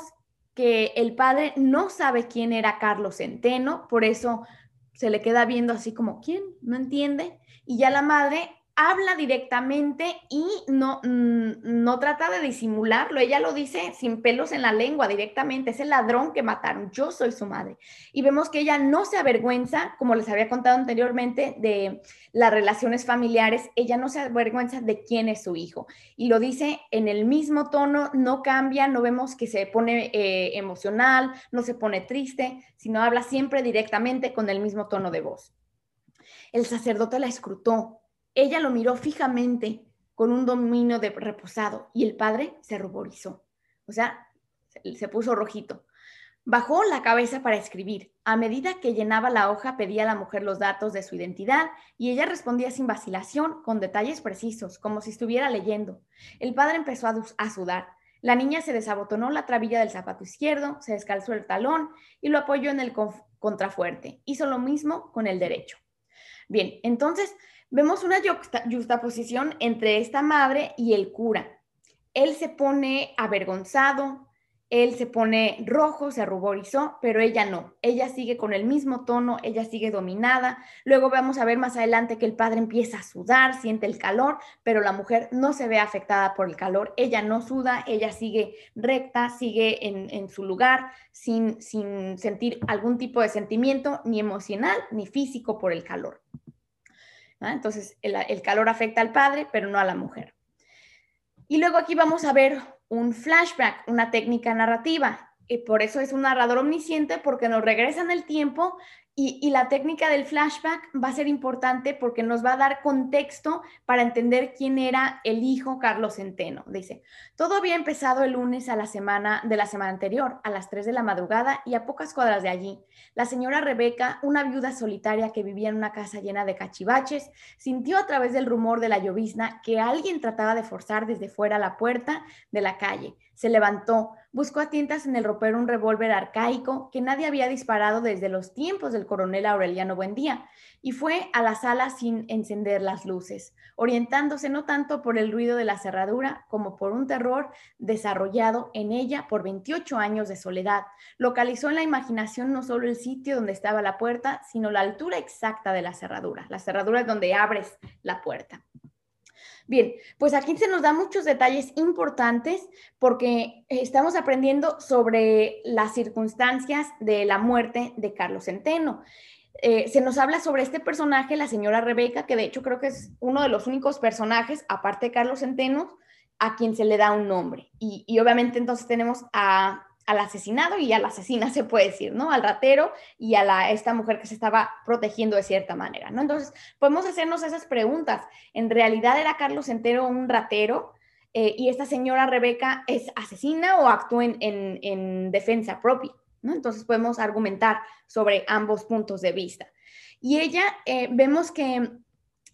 que el padre no sabe quién era Carlos Centeno, por eso se le queda viendo así como, ¿quién? No entiende. Y ya la madre habla directamente y no, mm, no trata de disimularlo. Ella lo dice sin pelos en la lengua directamente. Es el ladrón que mataron. Yo soy su madre. Y vemos que ella no se avergüenza, como les había contado anteriormente, de las relaciones familiares. Ella no se avergüenza de quién es su hijo. Y lo dice en el mismo tono, no cambia, no vemos que se pone eh, emocional, no se pone triste, sino habla siempre directamente con el mismo tono de voz. El sacerdote la escrutó ella lo miró fijamente con un dominio de reposado y el padre se ruborizó. O sea, se puso rojito. Bajó la cabeza para escribir. A medida que llenaba la hoja, pedía a la mujer los datos de su identidad y ella respondía sin vacilación, con detalles precisos, como si estuviera leyendo. El padre empezó a, sudar. La niña se desabotonó la trabilla del zapato izquierdo, se descalzó el talón y lo apoyó en el contrafuerte. Hizo lo mismo con el derecho. Bien, entonces vemos una juxtaposición entre esta madre y el cura. Él se pone avergonzado, él se pone rojo, se ruborizó, pero ella no. Ella sigue con el mismo tono, ella sigue dominada. Luego vamos a ver más adelante que el padre empieza a sudar, siente el calor, pero la mujer no se ve afectada por el calor. Ella no suda, ella sigue recta, sigue en, su lugar sin, sin sentir algún tipo de sentimiento, ni emocional ni físico por el calor. Entonces, el, calor afecta al padre, pero no a la mujer. Y luego aquí vamos a ver un flashback, una técnica narrativa. Y por eso es un narrador omnisciente, porque nos regresa en el tiempo y, la técnica del flashback va a ser importante porque nos va a dar contexto para entender quién era el hijo Carlos Centeno. Dice, todo había empezado el lunes a la semana de la semana anterior, a las 3 de la madrugada y a pocas cuadras de allí. La señora Rebeca, una viuda solitaria que vivía en una casa llena de cachivaches, sintió a través del rumor de la llovizna que alguien trataba de forzar desde fuera la puerta de la calle. Se levantó, buscó a tientas en el ropero un revólver arcaico que nadie había disparado desde los tiempos del coronel Aureliano Buendía y fue a la sala sin encender las luces, orientándose no tanto por el ruido de la cerradura como por un terror desarrollado en ella por 28 años de soledad. Localizó en la imaginación no solo el sitio donde estaba la puerta, sino la altura exacta de la cerradura. La cerradura donde abres la puerta. Bien, pues aquí se nos dan muchos detalles importantes porque estamos aprendiendo sobre las circunstancias de la muerte de Carlos Centeno. Eh, se nos habla sobre este personaje, la señora Rebeca, que de hecho creo que es uno de los únicos personajes, aparte de Carlos Centeno, a quien se le da un nombre. y obviamente entonces tenemos a al asesinado y a la asesina, se puede decir, ¿no? Al ratero y a la, esta mujer que se estaba protegiendo de cierta manera, ¿no? Entonces, podemos hacernos esas preguntas. ¿En realidad era Carlos Entero un ratero? Eh, y esta señora Rebeca es asesina o actuó en, defensa propia, ¿no? Entonces, podemos argumentar sobre ambos puntos de vista. Y ella, eh, vemos que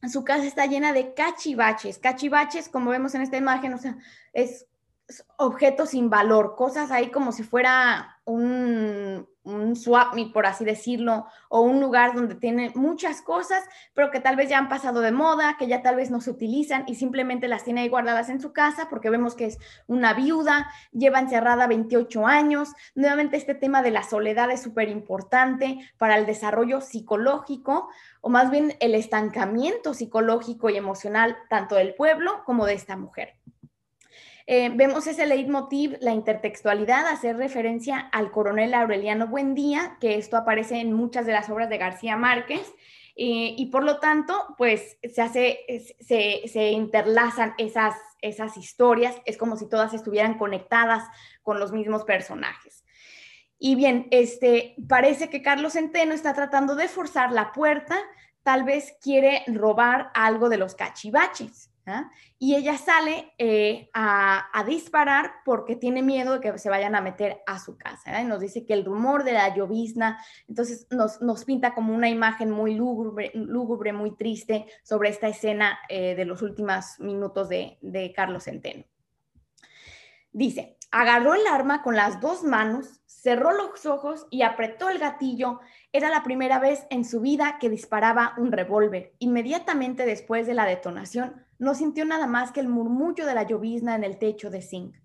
su casa está llena de cachivaches. Cachivaches, como vemos en esta imagen, o sea, es objetos sin valor, cosas ahí como si fuera un, un swap por así decirlo, o un lugar donde tiene muchas cosas, pero que tal vez ya han pasado de moda, que ya tal vez no se utilizan y simplemente las tiene ahí guardadas en su casa porque vemos que es una viuda, lleva encerrada 28 años. Nuevamente este tema de la soledad es súper importante para el desarrollo psicológico o más bien el estancamiento psicológico y emocional tanto del pueblo como de esta mujer. Eh, vemos ese leitmotiv, la intertextualidad, hacer referencia al coronel Aureliano Buendía, que esto aparece en muchas de las obras de García Márquez, eh, y por lo tanto, pues se, hace, se, interlazan esas, esas historias, es como si todas estuvieran conectadas con los mismos personajes. Y bien, este, parece que Carlos Centeno está tratando de forzar la puerta, tal vez quiere robar algo de los cachivaches. ¿Ah? Y ella sale eh, a, disparar porque tiene miedo de que se vayan a meter a su casa. Y nos dice que el rumor de la llovizna, entonces nos, pinta como una imagen muy lúgubre, muy triste sobre esta escena eh, de los últimos minutos de Carlos Centeno. Dice, agarró el arma con las dos manos, cerró los ojos y apretó el gatillo. Era la primera vez en su vida que disparaba un revólver. Inmediatamente después de la detonación, no sintió nada más que el murmullo de la llovizna en el techo de zinc.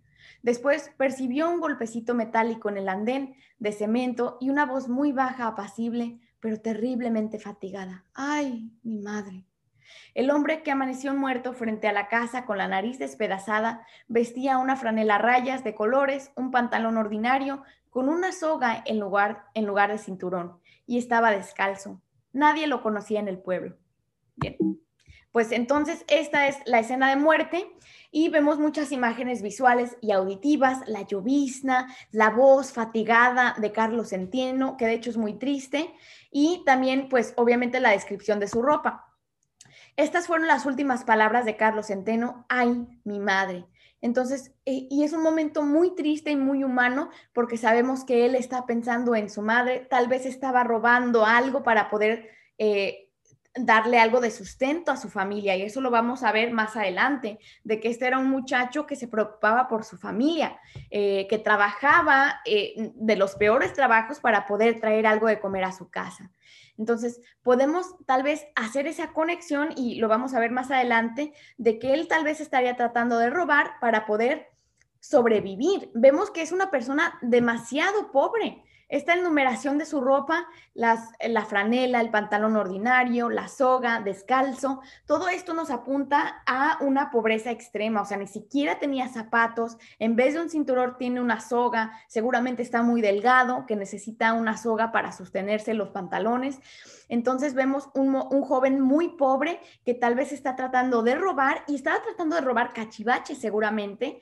Después percibió un golpecito metálico en el andén de cemento y una voz muy baja, apacible, pero terriblemente fatigada. ¡Ay, mi madre! El hombre que amaneció muerto frente a la casa con la nariz despedazada vestía una franela a rayas de colores, un pantalón ordinario con una soga en lugar, en lugar de cinturón y estaba descalzo. Nadie lo conocía en el pueblo. Bien. Pues entonces esta es la escena de muerte y vemos muchas imágenes visuales y auditivas, la llovizna, la voz fatigada de Carlos Entieno, que de hecho es muy triste, y también pues obviamente la descripción de su ropa. Estas fueron las últimas palabras de Carlos Centeno, ay, mi madre. Entonces, eh, y es un momento muy triste y muy humano porque sabemos que él está pensando en su madre, tal vez estaba robando algo para poder eh, darle algo de sustento a su familia y eso lo vamos a ver más adelante, de que este era un muchacho que se preocupaba por su familia, eh, que trabajaba eh, de los peores trabajos para poder traer algo de comer a su casa. Entonces, podemos tal vez hacer esa conexión y lo vamos a ver más adelante, de que él tal vez estaría tratando de robar para poder sobrevivir. Vemos que es una persona demasiado pobre esta enumeración de su ropa, la franela, el pantalón ordinario, la soga, descalzo, todo esto nos apunta a una pobreza extrema, o sea, ni siquiera tenía zapatos, en vez de un cinturón tiene una soga, seguramente está muy delgado, que necesita una soga para sostenerse los pantalones. Entonces vemos un, un joven muy pobre que tal vez está tratando de robar y estaba tratando de robar cachivaches seguramente.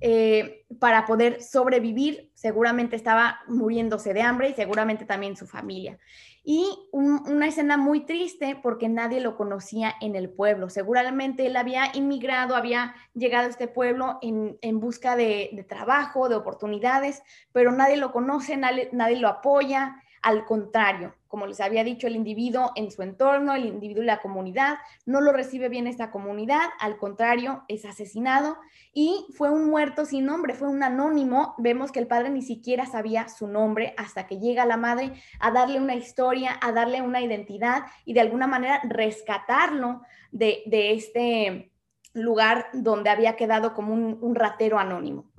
Eh, para poder sobrevivir. Seguramente estaba muriéndose de hambre y seguramente también su familia. Y una escena muy triste porque nadie lo conocía en el pueblo. Seguramente él había inmigrado, había llegado a este pueblo en, busca de, trabajo, de oportunidades, pero nadie lo conoce, nadie lo apoya. Al contrario, como les había dicho, el individuo en su entorno, el individuo en la comunidad, no lo recibe bien esta comunidad, al contrario, es asesinado y fue un muerto sin nombre, fue un anónimo. Vemos que el padre ni siquiera sabía su nombre hasta que llega la madre a darle una historia, a darle una identidad y de alguna manera rescatarlo de, este lugar donde había quedado como un, un ratero anónimo.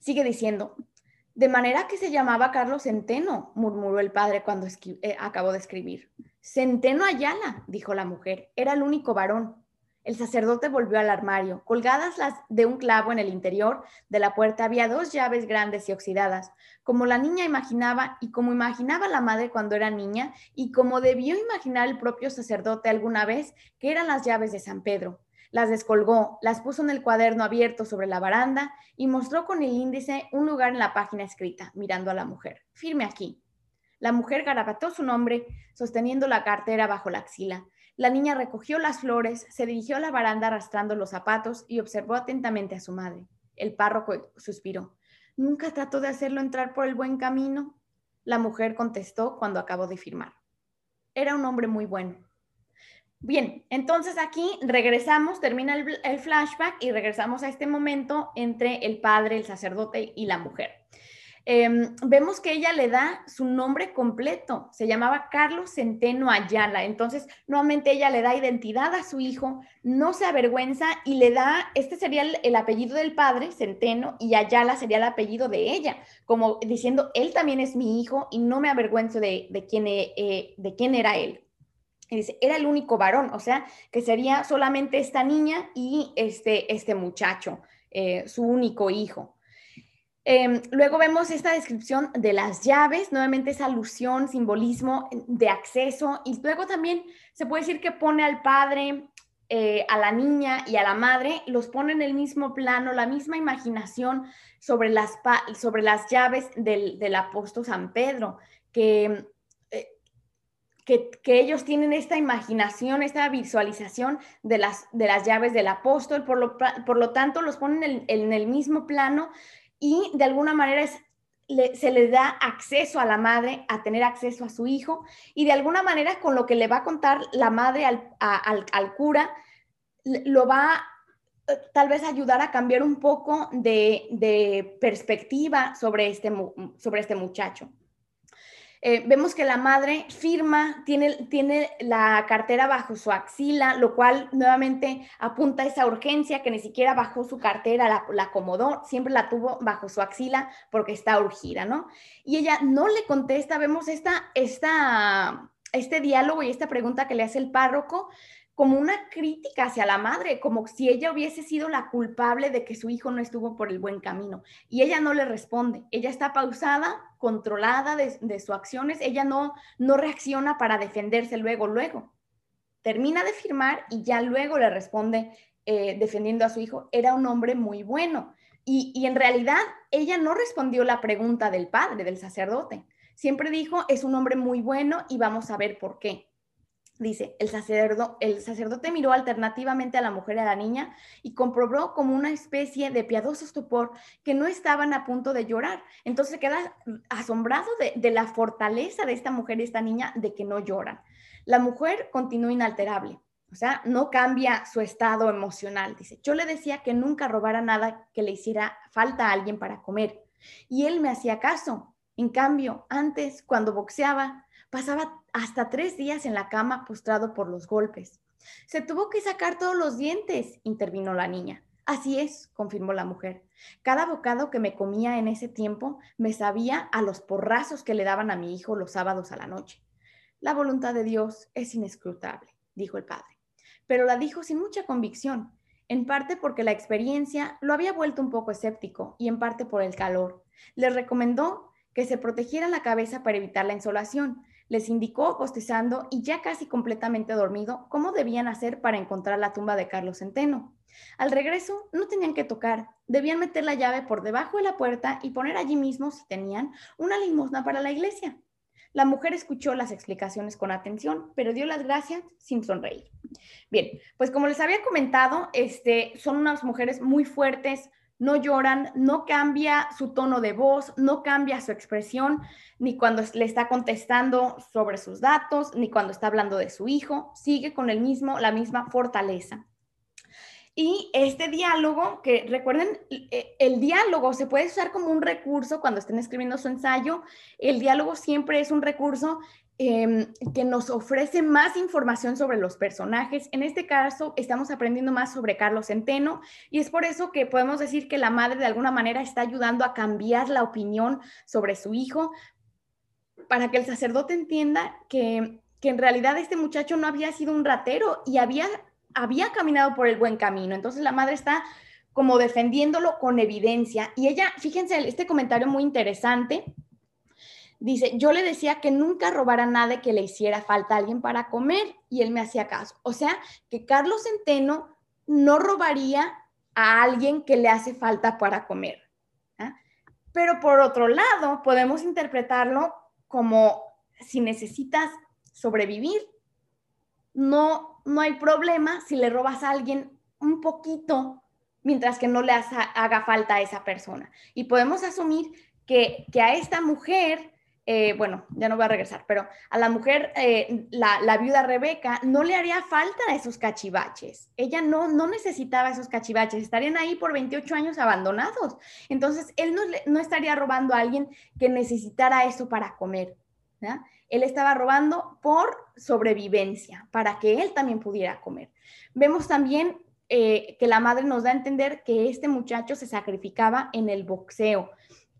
Sigue diciendo, de manera que se llamaba Carlos Centeno, murmuró el padre cuando eh, acabó de escribir. Centeno Ayala, dijo la mujer, era el único varón. El sacerdote volvió al armario. Colgadas las de un clavo en el interior de la puerta había dos llaves grandes y oxidadas, como la niña imaginaba y como imaginaba la madre cuando era niña y como debió imaginar el propio sacerdote alguna vez, que eran las llaves de San Pedro. Las descolgó, las puso en el cuaderno abierto sobre la baranda y mostró con el índice un lugar en la página escrita, mirando a la mujer. Firme aquí. La mujer garabató su nombre, sosteniendo la cartera bajo la axila. La niña recogió las flores, se dirigió a la baranda arrastrando los zapatos y observó atentamente a su madre. El párroco suspiró. ¿Nunca trató de hacerlo entrar por el buen camino? La mujer contestó cuando acabó de firmar. Era un hombre muy bueno. Bien, entonces aquí regresamos, termina el, flashback y regresamos a este momento entre el padre, el sacerdote y la mujer. Em, vemos que ella le da su nombre completo, se llamaba Carlos Centeno Ayala, entonces nuevamente ella le da identidad a su hijo, no se avergüenza y le da, este sería el, apellido del padre, Centeno, y Ayala sería el apellido de ella, como diciendo, él también es mi hijo y no me avergüenzo de, quién, eh, de quién era él. Y dice, era el único varón, o sea, que sería solamente esta niña y este, este muchacho, eh, su único hijo. Em, luego vemos esta descripción de las llaves, nuevamente esa alusión, simbolismo de acceso, y luego también se puede decir que pone al padre, eh, a la niña y a la madre, los pone en el mismo plano, la misma imaginación sobre las, sobre las llaves del, del apóstol San Pedro, que que, ellos tienen esta imaginación, esta visualización de las, de las llaves del apóstol, por lo, por lo tanto los ponen en, el mismo plano y de alguna manera se les da acceso a la madre a tener acceso a su hijo y de alguna manera con lo que le va a contar la madre al, al cura, lo va eh, tal vez ayudar a cambiar un poco de, de perspectiva sobre este, sobre este muchacho. Eh, vemos que la madre firma, tiene, tiene la cartera bajo su axila, lo cual nuevamente apunta a esa urgencia que ni siquiera bajó su cartera, la, la, acomodó, siempre la tuvo bajo su axila porque está urgida, ¿no? Y ella no le contesta, vemos esta, esta, este diálogo y esta pregunta que le hace el párroco, como una crítica hacia la madre, como si ella hubiese sido la culpable de que su hijo no estuvo por el buen camino. Y ella no le responde, ella está pausada, controlada de, sus acciones, ella no, no reacciona para defenderse luego, luego. Termina de firmar y ya luego le responde eh, defendiendo a su hijo, era un hombre muy bueno. Y, y en realidad ella no respondió la pregunta del padre, del sacerdote. Siempre dijo, es un hombre muy bueno y vamos a ver por qué. Dice, el sacerdote, el sacerdote miró alternativamente a la mujer y a la niña y comprobó como una especie de piadoso estupor que no estaban a punto de llorar. Entonces queda asombrado de, la fortaleza de esta mujer y esta niña de que no lloran. La mujer continúa inalterable, o sea, no cambia su estado emocional. Dice, yo le decía que nunca robara nada que le hiciera falta a alguien para comer. Y él me hacía caso. En cambio, antes, cuando boxeaba, Pasaba hasta tres días en la cama postrado por los golpes. Se tuvo que sacar todos los dientes, intervino la niña. Así es, confirmó la mujer. Cada bocado que me comía en ese tiempo me sabía a los porrazos que le daban a mi hijo los sábados a la noche. La voluntad de Dios es inescrutable, dijo el padre, pero la dijo sin mucha convicción, en parte porque la experiencia lo había vuelto un poco escéptico y en parte por el calor. Le recomendó que se protegiera la cabeza para evitar la insolación, les indicó, bostezando y ya casi completamente dormido, cómo debían hacer para encontrar la tumba de Carlos Centeno. Al regreso, no tenían que tocar, debían meter la llave por debajo de la puerta y poner allí mismo, si tenían, una limosna para la iglesia. La mujer escuchó las explicaciones con atención, pero dio las gracias sin sonreír. Bien, pues como les había comentado, este, son unas mujeres muy fuertes, no lloran, no cambia su tono de voz, no cambia su expresión, ni cuando le está contestando sobre sus datos, ni cuando está hablando de su hijo, sigue con el mismo, la misma fortaleza. Y este diálogo, que recuerden, e, el diálogo se puede usar como un recurso cuando estén escribiendo su ensayo. El diálogo siempre es un recurso Em, que nos ofrece más información sobre los personajes. En este caso, estamos aprendiendo más sobre Carlos Centeno y es por eso que podemos decir que la madre de alguna manera está ayudando a cambiar la opinión sobre su hijo para que el sacerdote entienda que, que en realidad este muchacho no había sido un ratero y había, había caminado por el buen camino. Entonces la madre está como defendiéndolo con evidencia. Y ella, fíjense, este comentario muy interesante Dice, yo le decía que nunca robara nada que le hiciera falta a alguien para comer y él me hacía caso. O sea, que Carlos Centeno no robaría a alguien que le hace falta para comer. ¿ah? Pero por otro lado, podemos interpretarlo como si necesitas sobrevivir. No, no hay problema si le robas a alguien un poquito mientras que no le haga falta a esa persona. Y podemos asumir que, que a esta mujer eh, bueno, ya no voy a regresar, pero a la mujer, eh, la, viuda Rebeca, no le haría falta esos cachivaches. Ella no, no necesitaba esos cachivaches, estarían ahí por 28 años abandonados. Entonces, él no, no estaría robando a alguien que necesitara eso para comer. Él estaba robando por sobrevivencia, para que él también pudiera comer. Vemos también eh, que la madre nos da a entender que este muchacho se sacrificaba en el boxeo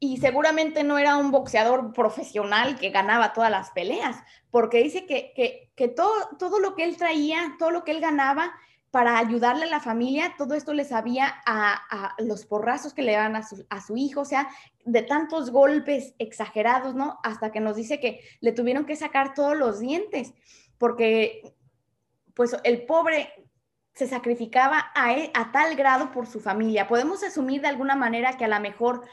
y seguramente no era un boxeador profesional que ganaba todas las peleas, porque dice que, todo, todo lo que él traía, todo lo que él ganaba para ayudarle a la familia, todo esto le sabía a, los porrazos que le daban a su, a su, hijo, o sea, de tantos golpes exagerados, ¿no? Hasta que nos dice que le tuvieron que sacar todos los dientes, porque pues el pobre se sacrificaba a, a tal grado por su familia. Podemos asumir de alguna manera que a lo mejor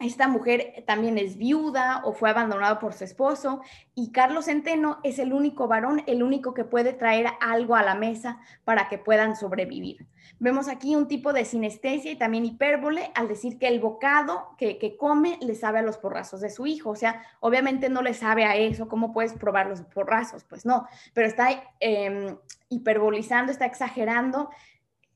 esta mujer también es viuda o fue abandonada por su esposo y Carlos Centeno es el único varón, el único que puede traer algo a la mesa para que puedan sobrevivir. Vemos aquí un tipo de sinestesia y también hipérbole al decir que el bocado que, come le sabe a los porrazos de su hijo. O sea, obviamente no le sabe a eso. ¿Cómo puedes probar los porrazos? Pues no, pero está em, hiperbolizando, está exagerando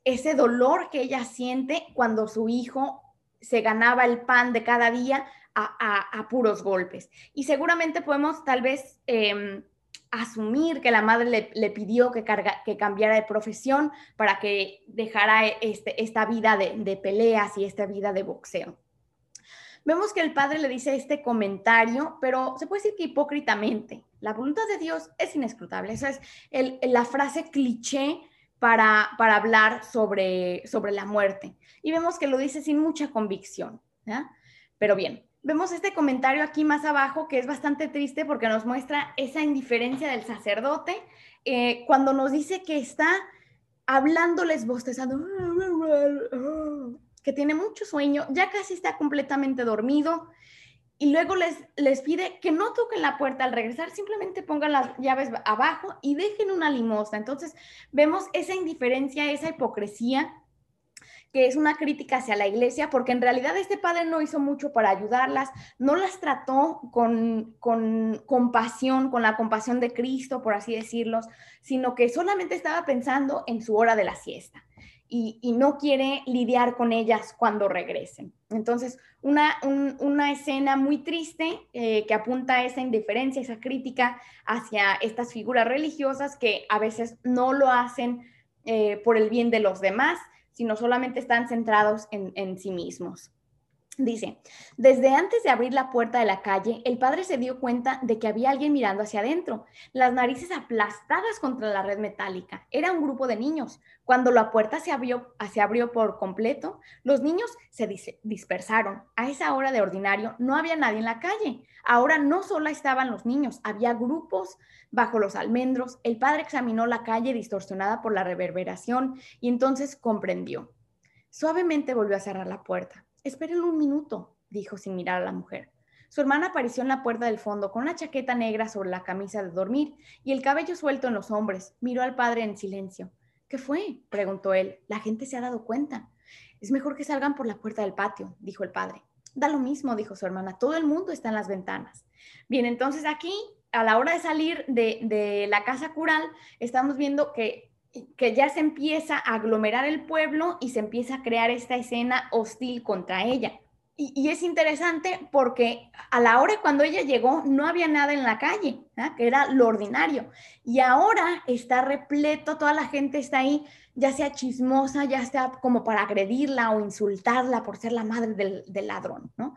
ese dolor que ella siente cuando su hijo se ganaba el pan de cada día a, puros golpes. Y seguramente podemos tal vez em, asumir que la madre le, pidió que, que, cambiara de profesión para que dejara este, esta vida de, de peleas y esta vida de boxeo. Vemos que el padre le dice este comentario, pero se puede decir que hipócritamente. La voluntad de Dios es inescrutable. Esa es la frase cliché para, para hablar sobre, sobre la muerte. Y vemos que lo dice sin mucha convicción. Pero bien, vemos este comentario aquí más abajo que es bastante triste porque nos muestra esa indiferencia del sacerdote eh, cuando nos dice que está hablándoles bostezando, que tiene mucho sueño, ya casi está completamente dormido y luego les, les pide que no toquen la puerta al regresar, simplemente pongan las llaves abajo y dejen una limosna. Entonces vemos esa indiferencia, esa hipocresía que es una crítica hacia la iglesia, porque en realidad este padre no hizo mucho para ayudarlas, no las trató con, con compasión, con la compasión de Cristo, por así decirlo, sino que solamente estaba pensando en su hora de la siesta y, no quiere lidiar con ellas cuando regresen. Entonces, una, una escena muy triste eh, que apunta a esa indiferencia, esa crítica hacia estas figuras religiosas que a veces no lo hacen eh, por el bien de los demás, sino solamente están centrados en, en sí mismos. Dice, desde antes de abrir la puerta de la calle, el padre se dio cuenta de que había alguien mirando hacia adentro, las narices aplastadas contra la red metálica. Era un grupo de niños. Cuando la puerta se abrió, se abrió por completo, los niños se dispersaron. A esa hora de ordinario no había nadie en la calle. Ahora no solo estaban los niños, había grupos bajo los almendros. El padre examinó la calle distorsionada por la reverberación y entonces comprendió. Suavemente volvió a cerrar la puerta. Esperen un minuto, dijo sin mirar a la mujer. Su hermana apareció en la puerta del fondo con una chaqueta negra sobre la camisa de dormir y el cabello suelto en los hombres. Miró al padre en silencio. ¿Qué fue? preguntó él. La gente se ha dado cuenta. Es mejor que salgan por la puerta del patio, dijo el padre. Da lo mismo, dijo su hermana. Todo el mundo está en las ventanas. Bien, entonces aquí, a la hora de salir de, de la casa cural, estamos viendo que que ya se empieza a aglomerar el pueblo y se empieza a crear esta escena hostil contra ella. Y, es interesante porque a la hora cuando ella llegó no había nada en la calle, que era lo ordinario. Y ahora está repleto, toda la gente está ahí, ya sea chismosa, ya sea como para agredirla o insultarla por ser la madre del, del ladrón, ¿no?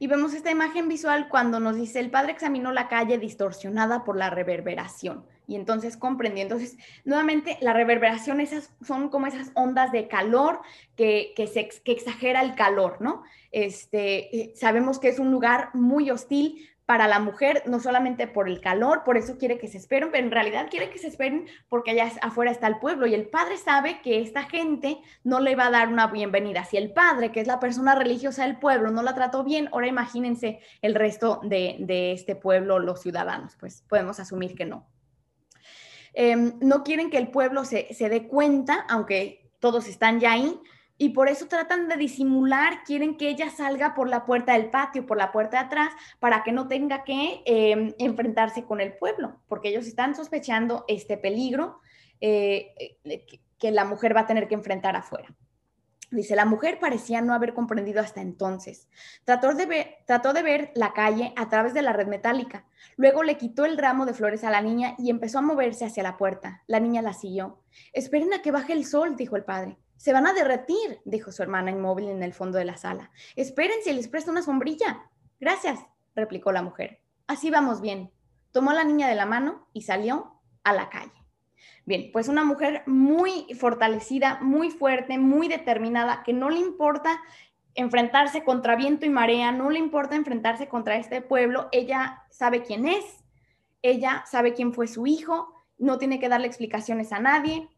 Y vemos esta imagen visual cuando nos dice, el padre examinó la calle distorsionada por la reverberación y entonces comprendí. Entonces, nuevamente, la reverberación esas son como esas ondas de calor que, que, exagera el calor, ¿no? Este, eh, sabemos que es un lugar muy hostil para la mujer, no solamente por el calor, por eso quiere que se esperen, pero en realidad quiere que se esperen porque allá afuera está el pueblo y el padre sabe que esta gente no le va a dar una bienvenida. Si el padre, que es la persona religiosa del pueblo, no la trató bien, ahora imagínense el resto de, de este pueblo, los ciudadanos, pues podemos asumir que no. Em, no quieren que el pueblo se, dé cuenta, aunque todos están ya ahí, y por eso tratan de disimular, quieren que ella salga por la puerta del patio, por la puerta de atrás, para que no tenga que em, enfrentarse con el pueblo, porque ellos están sospechando este peligro eh, eh, que la mujer va a tener que enfrentar afuera. Dice, la mujer parecía no haber comprendido hasta entonces. Trató de, ver, la calle a través de la red metálica. Luego le quitó el ramo de flores a la niña y empezó a moverse hacia la puerta. La niña la siguió. Esperen a que baje el sol, dijo el padre. Se van a derretir, dijo su hermana inmóvil en el fondo de la sala. Esperen si les presto una sombrilla. Gracias, replicó la mujer. Así vamos bien. Tomó a la niña de la mano y salió a la calle. Bien, pues una mujer muy fortalecida, muy fuerte, muy determinada, que no le importa enfrentarse contra viento y marea, no le importa enfrentarse contra este pueblo, ella sabe quién es, ella sabe quién fue su hijo, no tiene que darle explicaciones a nadie,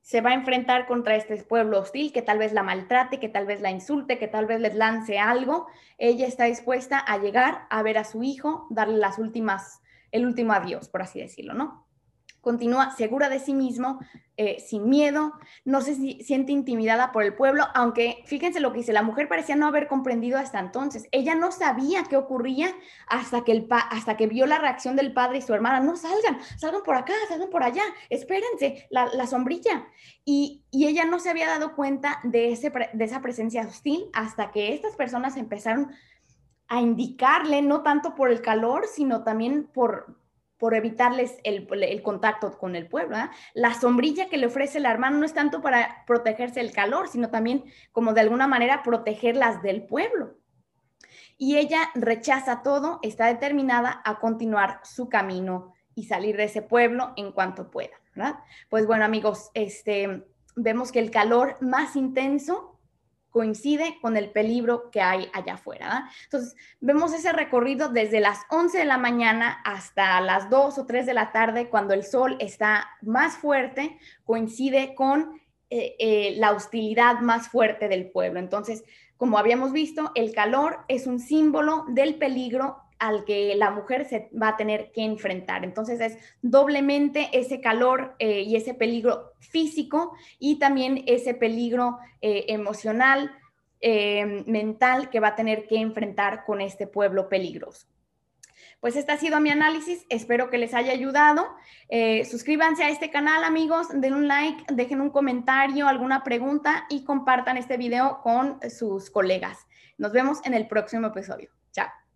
se va a enfrentar contra este pueblo hostil que tal vez la maltrate, que tal vez la insulte, que tal vez les lance algo. Ella está dispuesta a llegar a ver a su hijo, darle las últimas, el último adiós, por así decirlo, ¿no? Continúa segura de sí mismo, eh, sin miedo, no se siente intimidada por el pueblo, aunque fíjense lo que dice, la mujer parecía no haber comprendido hasta entonces. Ella no sabía qué ocurría hasta que, el hasta que vio la reacción del padre y su hermana. No salgan, salgan por acá, salgan por allá, espérense, la, sombrilla. Y, y, ella no se había dado cuenta de, ese, de esa presencia hostil hasta que estas personas empezaron a indicarle, no tanto por el calor, sino también por, por evitarles el, contacto con el pueblo. ¿ah? La sombrilla que le ofrece la hermana no es tanto para protegerse del calor, sino también como de alguna manera protegerlas del pueblo. Y ella rechaza todo, está determinada a continuar su camino y salir de ese pueblo en cuanto pueda. Pues bueno, amigos, este, vemos que el calor más intenso coincide con el peligro que hay allá afuera. Entonces, vemos ese recorrido desde las 11 de la mañana hasta las 2 o 3 de la tarde, cuando el sol está más fuerte, coincide con eh, eh, la hostilidad más fuerte del pueblo. Entonces, como habíamos visto, el calor es un símbolo del peligro al que la mujer se va a tener que enfrentar. Entonces es doblemente ese calor eh, y ese peligro físico y también ese peligro eh, emocional, eh, mental que va a tener que enfrentar con este pueblo peligroso. Pues este ha sido mi análisis, espero que les haya ayudado. suscríbanse a este canal amigos, den un like, dejen un comentario, alguna pregunta y compartan este video con sus colegas. Nos vemos en el próximo episodio. Chao.